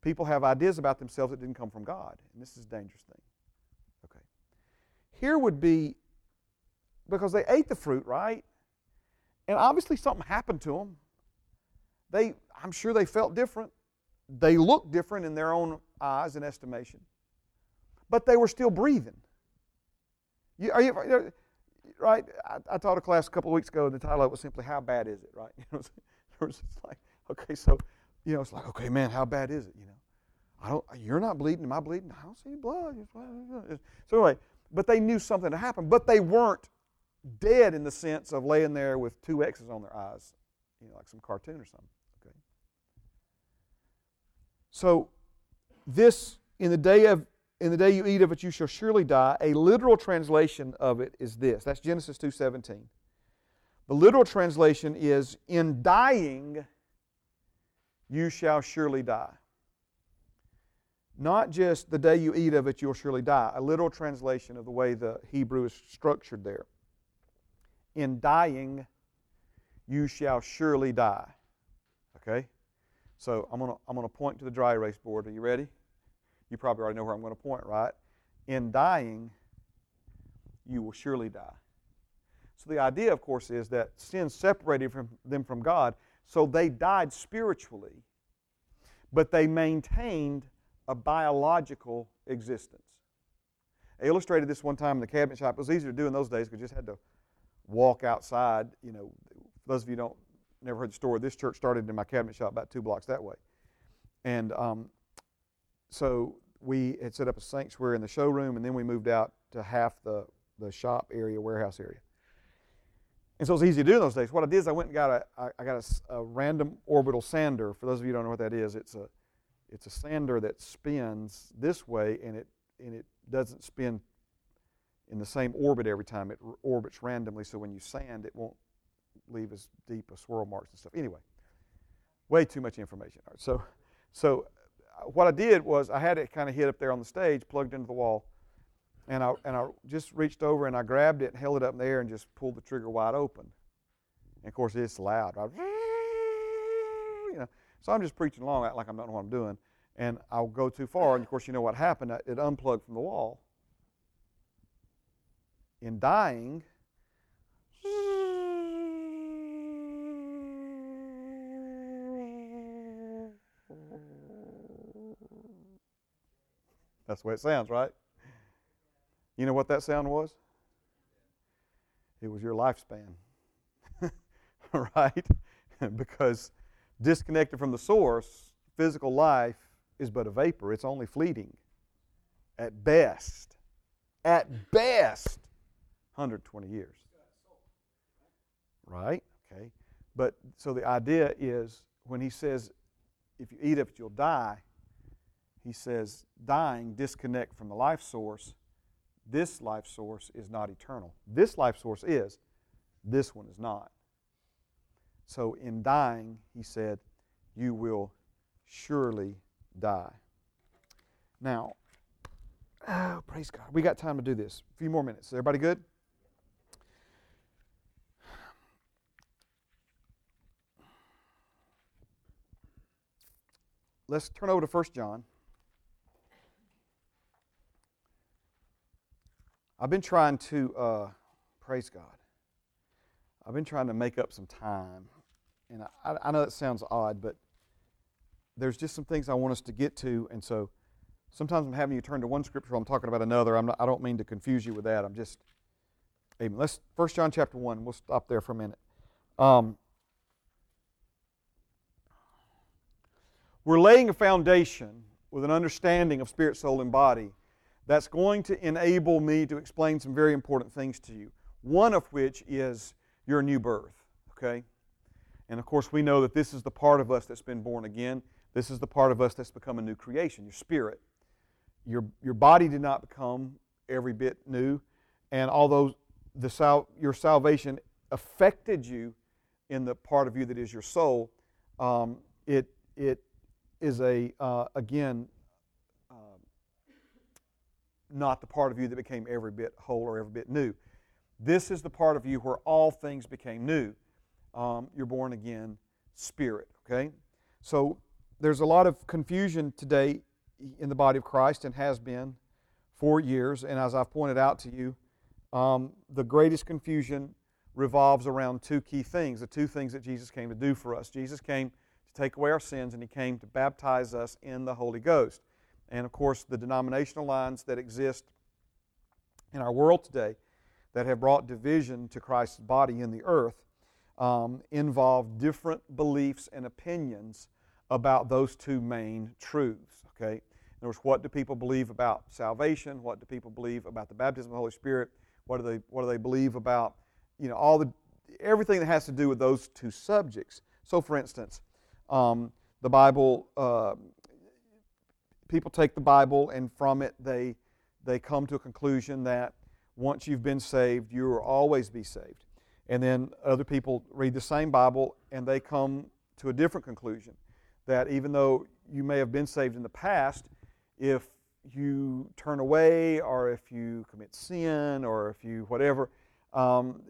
people have ideas about themselves that didn't come from God. And this is a dangerous thing here would be because they ate the fruit, right? And obviously something happened to them. They, I'm sure they felt different. They looked different in their own eyes and estimation. But they were still breathing. You, are you, right? I, I, taught a class a couple of weeks ago, and the title was simply "How bad is it?" Right? You know, it was like, okay, so you know, it's like, okay, man, how bad is it? You know, I don't. You're not bleeding. Am I bleeding? I don't see blood. So anyway, but they knew something had happened. But they weren't dead in the sense of laying there with two X's on their eyes, you know, like some cartoon or something. Okay. So, this in the day of in the day you eat of it, you shall surely die. A literal translation of it is this. That's Genesis 2.17. The literal translation is, in dying, you shall surely die. Not just the day you eat of it, you'll surely die. A literal translation of the way the Hebrew is structured there. In dying, you shall surely die. Okay? So I'm going to I'm to point to the dry erase board. Are you ready? You probably already know where I'm going to point, right? In dying, you will surely die. So the idea, of course, is that sin separated from them from God, so they died spiritually, but they maintained a biological existence. I illustrated this one time in the cabinet shop. It was easier to do in those days because you just had to walk outside. You know, for those of you don't never heard the story, this church started in my cabinet shop about two blocks that way, and um, so we had set up a sanctuary in the showroom, and then we moved out to half the, the shop area, warehouse area. And so it was easy to do in those days. What I did is I went and got a, I, I got a, a, random orbital sander. For those of you who don't know what that is, it's a, it's a sander that spins this way, and it, and it doesn't spin in the same orbit every time. It orbits randomly, so when you sand, it won't leave as deep a swirl marks and stuff. Anyway, way too much information. Right, so, so uh, what I did was I had it kind of hit up there on the stage, plugged into the wall, and I and I just reached over and I grabbed it, and held it up in the air, and just pulled the trigger wide open. And of course, it's loud. Know, so I'm just preaching along, like I don't know what I'm doing, and I'll go too far, and of course, you know what happened? It unplugged from the wall. In dying, That's the way it sounds, right? You know what that sound was? It was your lifespan. right? because disconnected from the source, physical life is but a vapor. It's only fleeting. At best, at best, 120 years. Right? Okay. But so the idea is when he says, if you eat of it, you'll die, he says, dying, disconnect from the life source. This life source is not eternal. This life source is, this one is not. So in dying, he said, you will surely die. Now, oh, praise God. We got time to do this. A few more minutes. Everybody good? Let's turn over to 1 John. I've been trying to, uh, praise God, I've been trying to make up some time. And I, I know that sounds odd, but there's just some things I want us to get to. And so sometimes I'm having you turn to one scripture, I'm talking about another. I'm not, I don't mean to confuse you with that. I'm just, amen. Let's, 1 John chapter 1, we'll stop there for a minute. Um, we're laying a foundation with an understanding of spirit, soul, and body that's going to enable me to explain some very important things to you. One of which is your new birth, okay? And of course, we know that this is the part of us that's been born again. This is the part of us that's become a new creation, your spirit. Your, your body did not become every bit new. And although the sal- your salvation affected you in the part of you that is your soul, um, it, it is a, uh, again, not the part of you that became every bit whole or every bit new. This is the part of you where all things became new. Um, you're born again spirit, okay? So there's a lot of confusion today in the body of Christ and has been for years. And as I've pointed out to you, um, the greatest confusion revolves around two key things the two things that Jesus came to do for us. Jesus came to take away our sins, and He came to baptize us in the Holy Ghost and of course the denominational lines that exist in our world today that have brought division to Christ's body in the earth um, involve different beliefs and opinions about those two main truths. Okay, in other words, what do people believe about salvation? What do people believe about the baptism of the Holy Spirit? What do they what do they believe about you know all the everything that has to do with those two subjects? So, for instance, um, the Bible uh, people take the Bible and from it they they come to a conclusion that once you've been saved, you will always be saved. And then other people read the same Bible and they come to a different conclusion that even though you may have been saved in the past, if you turn away or if you commit sin or if you whatever, um,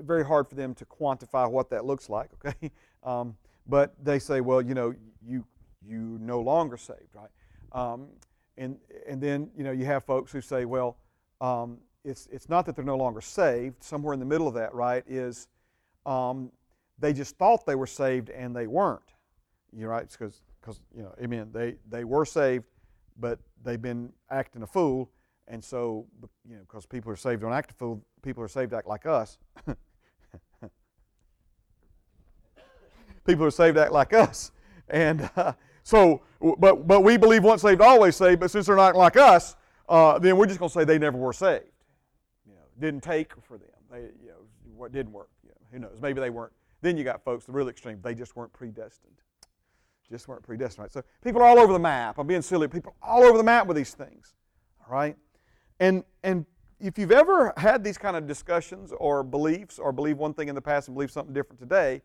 very hard for them to quantify what that looks like, okay? Um, but they say, well, you know, you you no longer saved, right? Um, and and then you know you have folks who say, well, um, it's it's not that they're no longer saved. Somewhere in the middle of that, right, is um, they just thought they were saved and they weren't. You're right, because because you know, amen. They they were saved, but they've been acting a fool, and so you know, because people are saved don't act a fool, people are saved act like us. people are saved act like us, and. Uh, so, but, but we believe once saved, always saved, but since they're not like us, uh, then we're just going to say they never were saved. Didn't take for them. They, you know, what didn't work. You know, who knows? Maybe they weren't. Then you got folks, the real extreme, they just weren't predestined. Just weren't predestined, right? So people are all over the map. I'm being silly. People are all over the map with these things, all right? And, and if you've ever had these kind of discussions or beliefs or believe one thing in the past and believe something different today,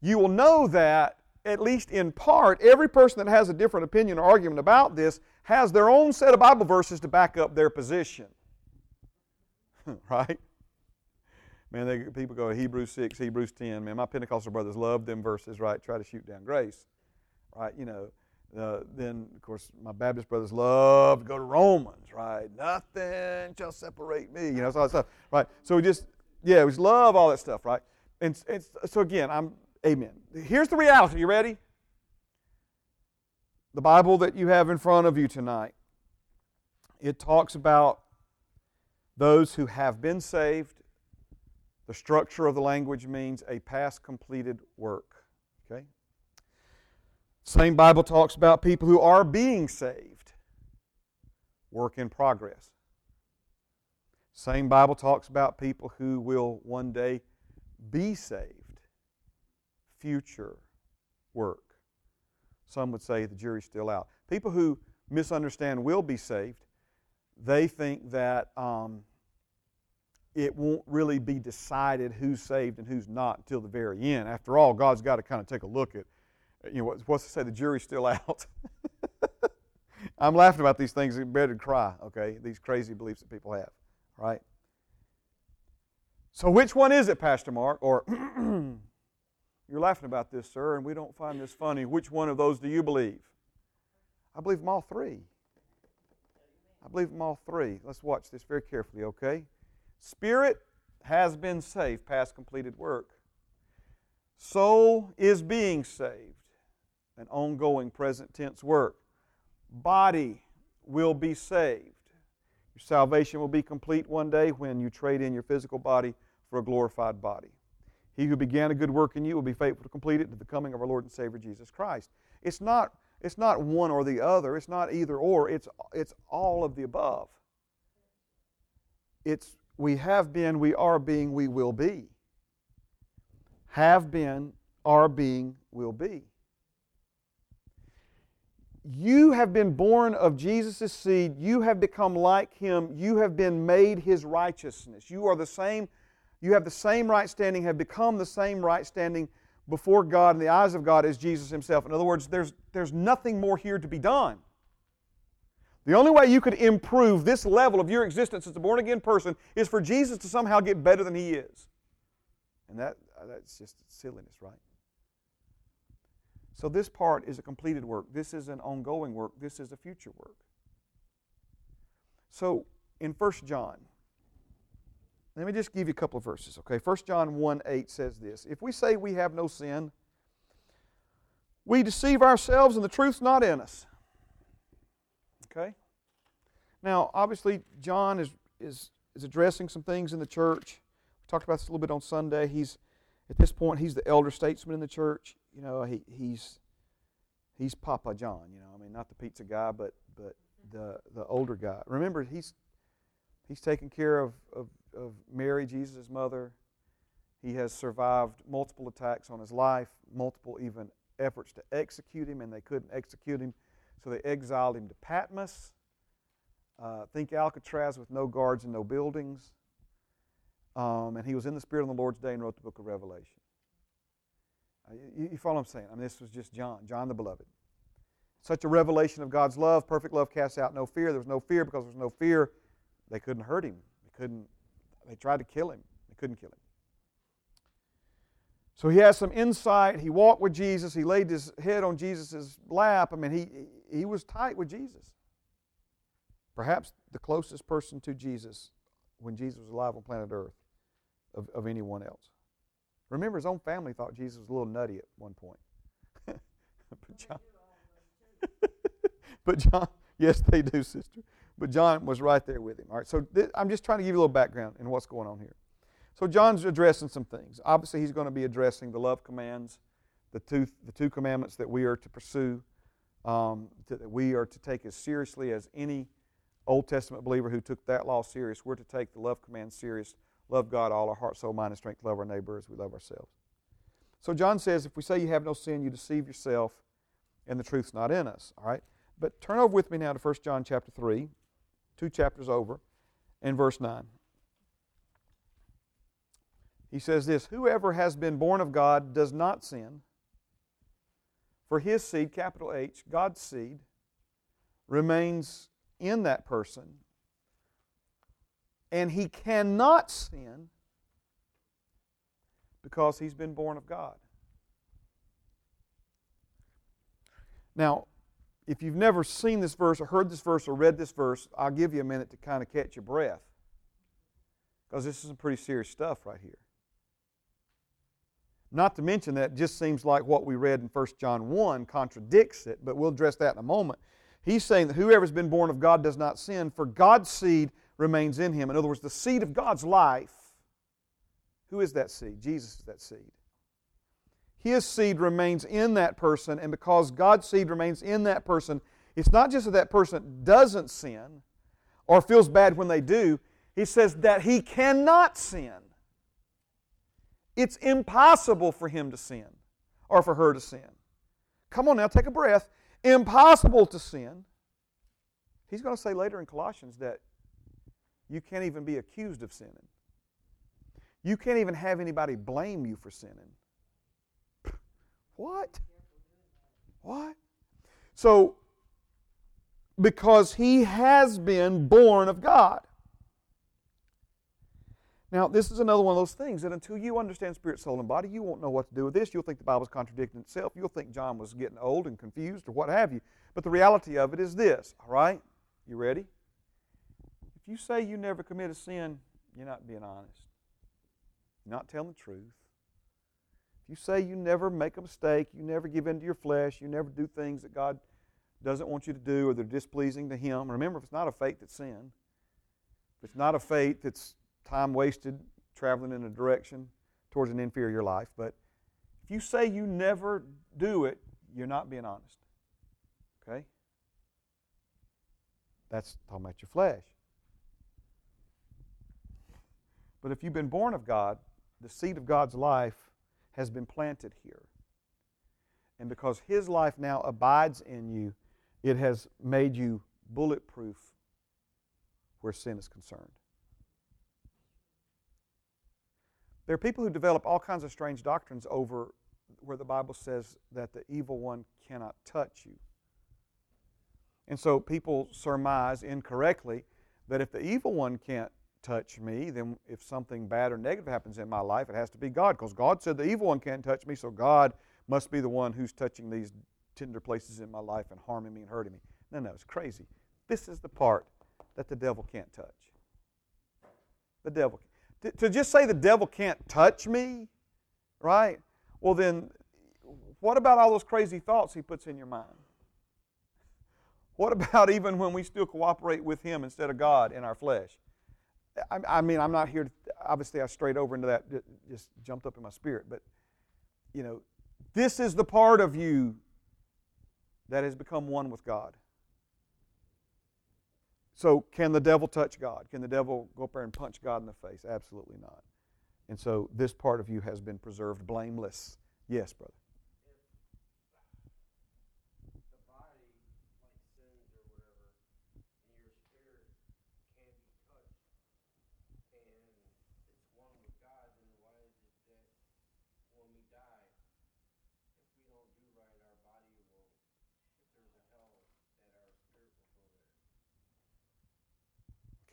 you will know that at least in part, every person that has a different opinion or argument about this has their own set of Bible verses to back up their position. right? Man, they, people go to Hebrews 6, Hebrews 10. Man, my Pentecostal brothers love them verses, right? Try to shoot down grace. Right? You know, uh, then, of course, my Baptist brothers love to go to Romans, right? Nothing shall separate me. You know, all that stuff, right? So we just, yeah, we just love all that stuff, right? And, and so again, I'm Amen. Here's the reality. You ready? The Bible that you have in front of you tonight, it talks about those who have been saved. The structure of the language means a past completed work. Okay? Same Bible talks about people who are being saved. Work in progress. Same Bible talks about people who will one day be saved future work. Some would say the jury's still out. People who misunderstand will be saved. They think that um, it won't really be decided who's saved and who's not until the very end. After all, God's got to kind of take a look at, you know, what's to say the jury's still out. I'm laughing about these things. It's better to cry, okay? These crazy beliefs that people have, right? So, which one is it, Pastor Mark? Or You're laughing about this, sir, and we don't find this funny. Which one of those do you believe? I believe them all three. I believe them all three. Let's watch this very carefully, okay? Spirit has been saved, past completed work. Soul is being saved, an ongoing present tense work. Body will be saved. Your salvation will be complete one day when you trade in your physical body for a glorified body. He who began a good work in you will be faithful to complete it to the coming of our Lord and Savior Jesus Christ. It's not, it's not one or the other. It's not either or. It's, it's all of the above. It's we have been, we are being, we will be. Have been, are being, will be. You have been born of Jesus' seed. You have become like him. You have been made his righteousness. You are the same you have the same right standing, have become the same right standing before God in the eyes of God is Jesus Himself. In other words, there's, there's nothing more here to be done. The only way you could improve this level of your existence as a born again person is for Jesus to somehow get better than He is. And that, uh, that's just silliness, right? So, this part is a completed work. This is an ongoing work. This is a future work. So, in 1 John, let me just give you a couple of verses, okay? 1 John 1 8 says this If we say we have no sin, we deceive ourselves and the truth's not in us. Okay? Now, obviously, John is, is, is addressing some things in the church. We talked about this a little bit on Sunday. He's, at this point, he's the elder statesman in the church. You know, he, he's, he's Papa John, you know. I mean, not the pizza guy, but, but the, the older guy. Remember, he's, he's taking care of, of of Mary, Jesus' mother. He has survived multiple attacks on his life, multiple even efforts to execute him, and they couldn't execute him So they exiled him to Patmos. Uh, think Alcatraz with no guards and no buildings. Um, and he was in the Spirit on the Lord's day and wrote the book of Revelation. Uh, you, you follow what I'm saying? I mean, this was just John, John the Beloved. Such a revelation of God's love. Perfect love casts out no fear. There was no fear because there was no fear. They couldn't hurt him. They couldn't. They tried to kill him. They couldn't kill him. So he has some insight. He walked with Jesus. He laid his head on Jesus' lap. I mean, he, he was tight with Jesus. Perhaps the closest person to Jesus when Jesus was alive on planet Earth of, of anyone else. Remember, his own family thought Jesus was a little nutty at one point. but John, but John, yes, they do, sister. But John was right there with him. All right, so th- I'm just trying to give you a little background in what's going on here. So John's addressing some things. Obviously, he's going to be addressing the love commands, the two, the two commandments that we are to pursue, um, to, that we are to take as seriously as any Old Testament believer who took that law serious. We're to take the love command serious. Love God, all our heart, soul, mind, and strength. Love our neighbor as we love ourselves. So John says, if we say you have no sin, you deceive yourself, and the truth's not in us. All right. But turn over with me now to 1 John chapter 3, two chapters over, in verse 9. He says this Whoever has been born of God does not sin, for his seed, capital H, God's seed, remains in that person, and he cannot sin because he's been born of God. Now, if you've never seen this verse or heard this verse or read this verse, I'll give you a minute to kind of catch your breath because this is some pretty serious stuff right here. Not to mention that just seems like what we read in 1 John 1 contradicts it, but we'll address that in a moment. He's saying that whoever's been born of God does not sin, for God's seed remains in him. In other words, the seed of God's life. Who is that seed? Jesus is that seed. His seed remains in that person, and because God's seed remains in that person, it's not just that that person doesn't sin or feels bad when they do, he says that he cannot sin. It's impossible for him to sin or for her to sin. Come on now, take a breath. Impossible to sin. He's going to say later in Colossians that you can't even be accused of sinning. You can't even have anybody blame you for sinning. What? What? So, because he has been born of God. Now, this is another one of those things that until you understand spirit, soul, and body, you won't know what to do with this. You'll think the Bible's contradicting itself. You'll think John was getting old and confused or what have you. But the reality of it is this, all right? You ready? If you say you never commit a sin, you're not being honest. You're not telling the truth. If you say you never make a mistake, you never give in to your flesh, you never do things that God doesn't want you to do or they're displeasing to Him, remember, if it's not a faith that's sin, if it's not a faith that's time wasted traveling in a direction towards an inferior life. But if you say you never do it, you're not being honest. Okay? That's talking about your flesh. But if you've been born of God, the seed of God's life has been planted here. And because His life now abides in you, it has made you bulletproof where sin is concerned. There are people who develop all kinds of strange doctrines over where the Bible says that the evil one cannot touch you. And so people surmise incorrectly that if the evil one can't touch me, then if something bad or negative happens in my life, it has to be God. Because God said the evil one can't touch me, so God must be the one who's touching these tender places in my life and harming me and hurting me. No, no, it's crazy. This is the part that the devil can't touch. The devil to just say the devil can't touch me, right? Well, then, what about all those crazy thoughts he puts in your mind? What about even when we still cooperate with him instead of God in our flesh? I, I mean, I'm not here to, obviously, I strayed over into that, just jumped up in my spirit, but, you know, this is the part of you that has become one with God. So, can the devil touch God? Can the devil go up there and punch God in the face? Absolutely not. And so, this part of you has been preserved blameless. Yes, brother.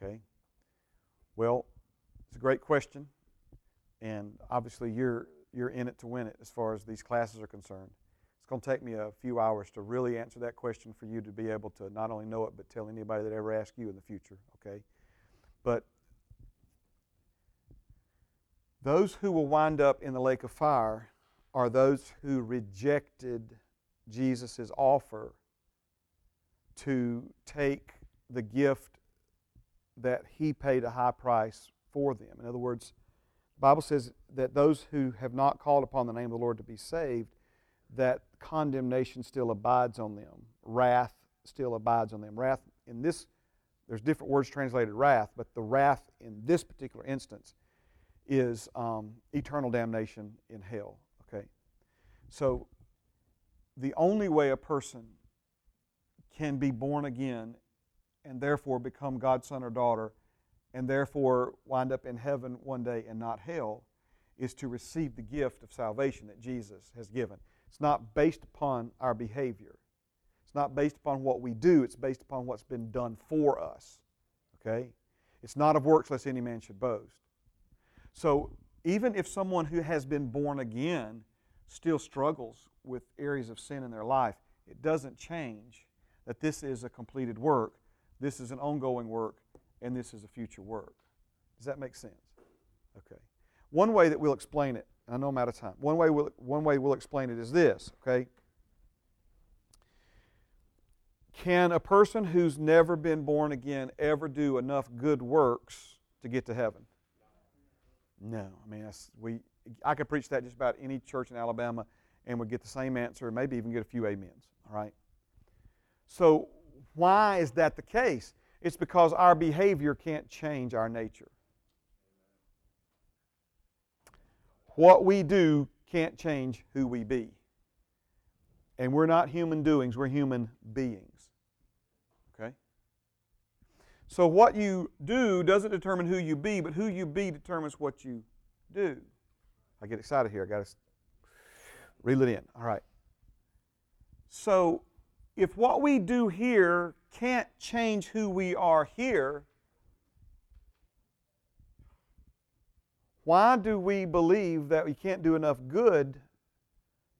Okay. Well, it's a great question, and obviously you're you're in it to win it as far as these classes are concerned. It's going to take me a few hours to really answer that question for you to be able to not only know it but tell anybody that ever asks you in the future. Okay. But those who will wind up in the lake of fire are those who rejected Jesus' offer to take the gift that he paid a high price for them. In other words, the Bible says that those who have not called upon the name of the Lord to be saved, that condemnation still abides on them. Wrath still abides on them. Wrath in this, there's different words translated wrath, but the wrath in this particular instance is um, eternal damnation in hell. Okay? So, the only way a person can be born again and therefore become God's son or daughter and therefore wind up in heaven one day and not hell is to receive the gift of salvation that Jesus has given. It's not based upon our behavior. It's not based upon what we do, it's based upon what's been done for us. Okay? It's not of works lest any man should boast. So, even if someone who has been born again still struggles with areas of sin in their life, it doesn't change that this is a completed work, this is an ongoing work, and this is a future work. Does that make sense? Okay. One way that we'll explain it, I know I'm out of time. One way we'll, one way we'll explain it is this, okay? Can a person who's never been born again ever do enough good works to get to heaven? No. I mean, we, I could preach that just about any church in Alabama and would get the same answer, and maybe even get a few amens, all right? So, why is that the case? It's because our behavior can't change our nature. What we do can't change who we be. And we're not human doings, we're human beings. Okay? So, what you do doesn't determine who you be, but who you be determines what you do. I get excited here. I got to reel it in. All right. So, if what we do here can't change who we are here, why do we believe that we can't do enough good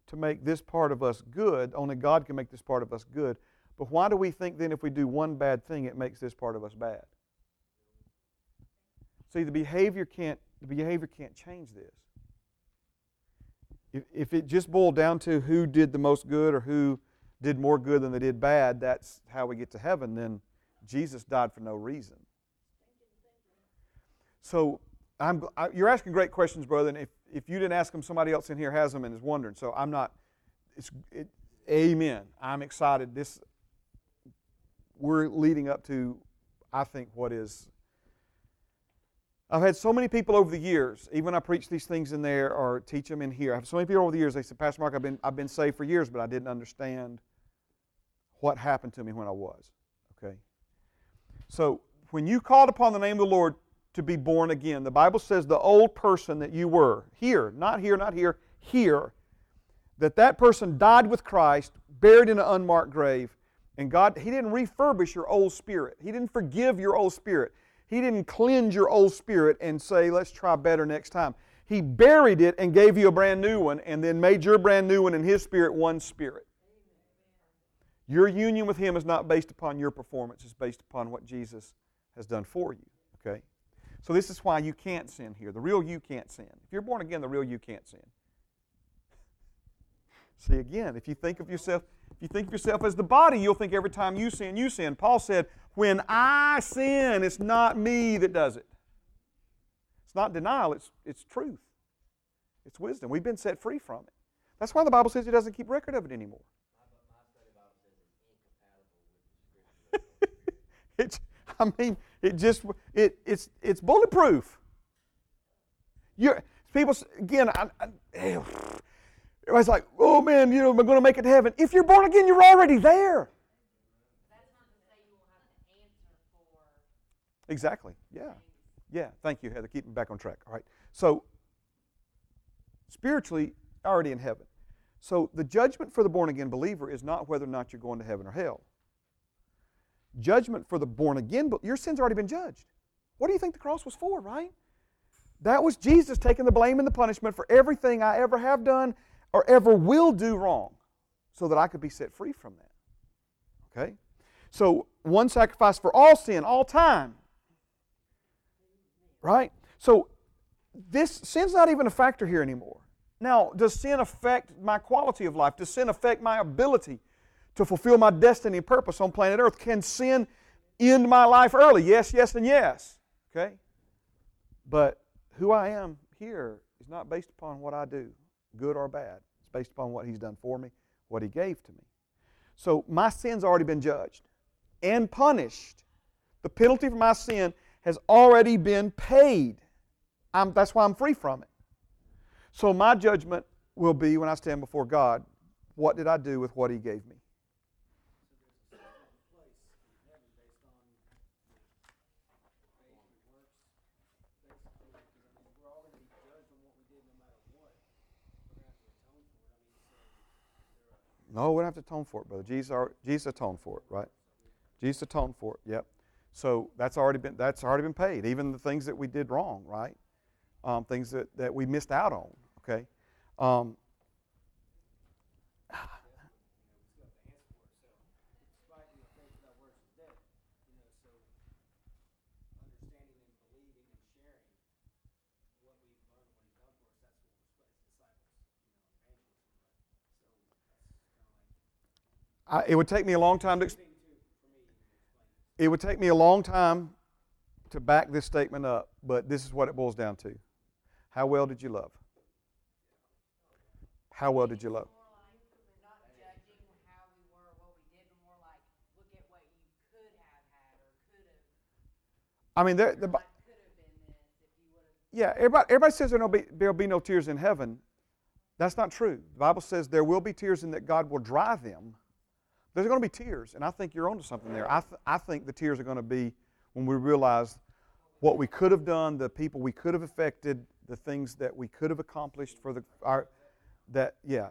to make this part of us good? Only God can make this part of us good. But why do we think then if we do one bad thing, it makes this part of us bad? See, the behavior can't, the behavior can't change this. If, if it just boiled down to who did the most good or who did more good than they did bad, that's how we get to heaven, then Jesus died for no reason. So I'm, I, you're asking great questions, brother. And if, if you didn't ask them, somebody else in here has them and is wondering. So I'm not. It's it, amen. I'm excited. This we're leading up to, I think, what is. I've had so many people over the years, even I preach these things in there or teach them in here. I have so many people over the years. They said, Pastor Mark, I've been I've been saved for years, but I didn't understand what happened to me when I was. Okay? So, when you called upon the name of the Lord to be born again, the Bible says the old person that you were, here, not here, not here, here, that that person died with Christ, buried in an unmarked grave, and God, He didn't refurbish your old spirit. He didn't forgive your old spirit. He didn't cleanse your old spirit and say, let's try better next time. He buried it and gave you a brand new one, and then made your brand new one and His spirit one spirit. Your union with Him is not based upon your performance, it's based upon what Jesus has done for you. Okay? So this is why you can't sin here. The real you can't sin. If you're born again, the real you can't sin. See again, if you think of yourself, if you think of yourself as the body, you'll think every time you sin, you sin. Paul said, when I sin, it's not me that does it. It's not denial, it's, it's truth. It's wisdom. We've been set free from it. That's why the Bible says it doesn't keep record of it anymore. I mean, it just it it's it's bulletproof. You people again. I, I, everybody's like, oh man, you know, I'm going to make it to heaven. If you're born again, you're already there. Exactly. Yeah. Yeah. Thank you, Heather. Keep me back on track. All right. So, spiritually, already in heaven. So, the judgment for the born again believer is not whether or not you're going to heaven or hell. Judgment for the born again, but your sin's already been judged. What do you think the cross was for, right? That was Jesus taking the blame and the punishment for everything I ever have done or ever will do wrong so that I could be set free from that. Okay? So, one sacrifice for all sin, all time. Right? So, this sin's not even a factor here anymore. Now, does sin affect my quality of life? Does sin affect my ability to fulfill my destiny and purpose on planet Earth? Can sin end my life early? Yes, yes, and yes. Okay? But who I am here is not based upon what I do, good or bad. It's based upon what He's done for me, what He gave to me. So my sin's already been judged and punished. The penalty for my sin has already been paid. I'm, that's why I'm free from it. So my judgment will be when I stand before God, what did I do with what He gave me? No, we don't have to atone for it, brother. Jesus, Jesus atoned for it, right? Jesus atoned for it. Yep. So that's already been that's already been paid. Even the things that we did wrong, right? Um, things that, that we missed out on. Okay. Um, I, it would take me a long time to. It would take me a long time to back this statement up, but this is what it boils down to. How well did you love? How well did you love? I mean, yeah, everybody, everybody says there'll be, there'll be no tears in heaven. That's not true. The Bible says there will be tears and that God will dry them. There's going to be tears, and I think you're onto something there. I, th- I think the tears are going to be when we realize what we could have done, the people we could have affected, the things that we could have accomplished for the our that yeah.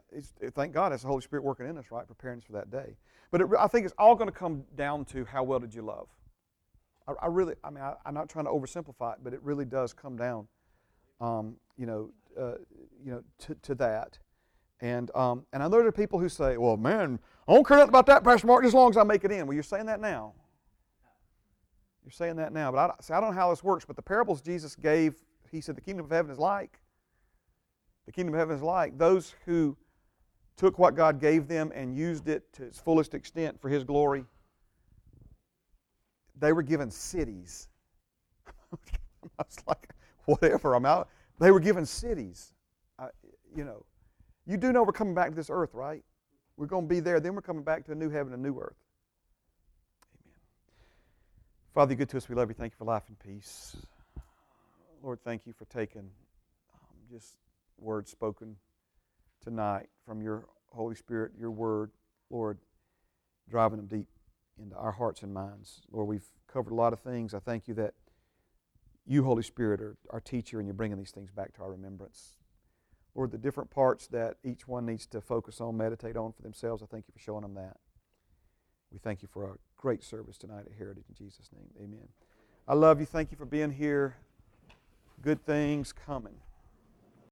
thank God, it's the Holy Spirit working in us, right, preparing us for that day. But it, I think it's all going to come down to how well did you love. I, I really, I mean, I, am not trying to oversimplify it, but it really does come down, um, you know, uh, you know, to, to that. And um, and I know there are people who say, well, man, I don't care nothing about that, Pastor Mark, as long as I make it in. Well, you're saying that now. You're saying that now. But I, see, I don't know how this works, but the parables Jesus gave, he said the kingdom of heaven is like. The kingdom of heaven is like those who took what God gave them and used it to its fullest extent for his glory. They were given cities. I was like, whatever, I'm out. They were given cities. I, you know, you do know we're coming back to this earth, right? We're going to be there. Then we're coming back to a new heaven, a new earth. Amen. Father, you're good to us. We love you. Thank you for life and peace. Lord, thank you for taking um, just words spoken tonight from your Holy Spirit, your word, Lord, driving them deep into our hearts and minds. Lord, we've covered a lot of things. I thank you that you, Holy Spirit, are our teacher and you're bringing these things back to our remembrance. Lord, the different parts that each one needs to focus on, meditate on for themselves, I thank you for showing them that. We thank you for our great service tonight at Heritage in Jesus' name. Amen. I love you. Thank you for being here. Good things coming.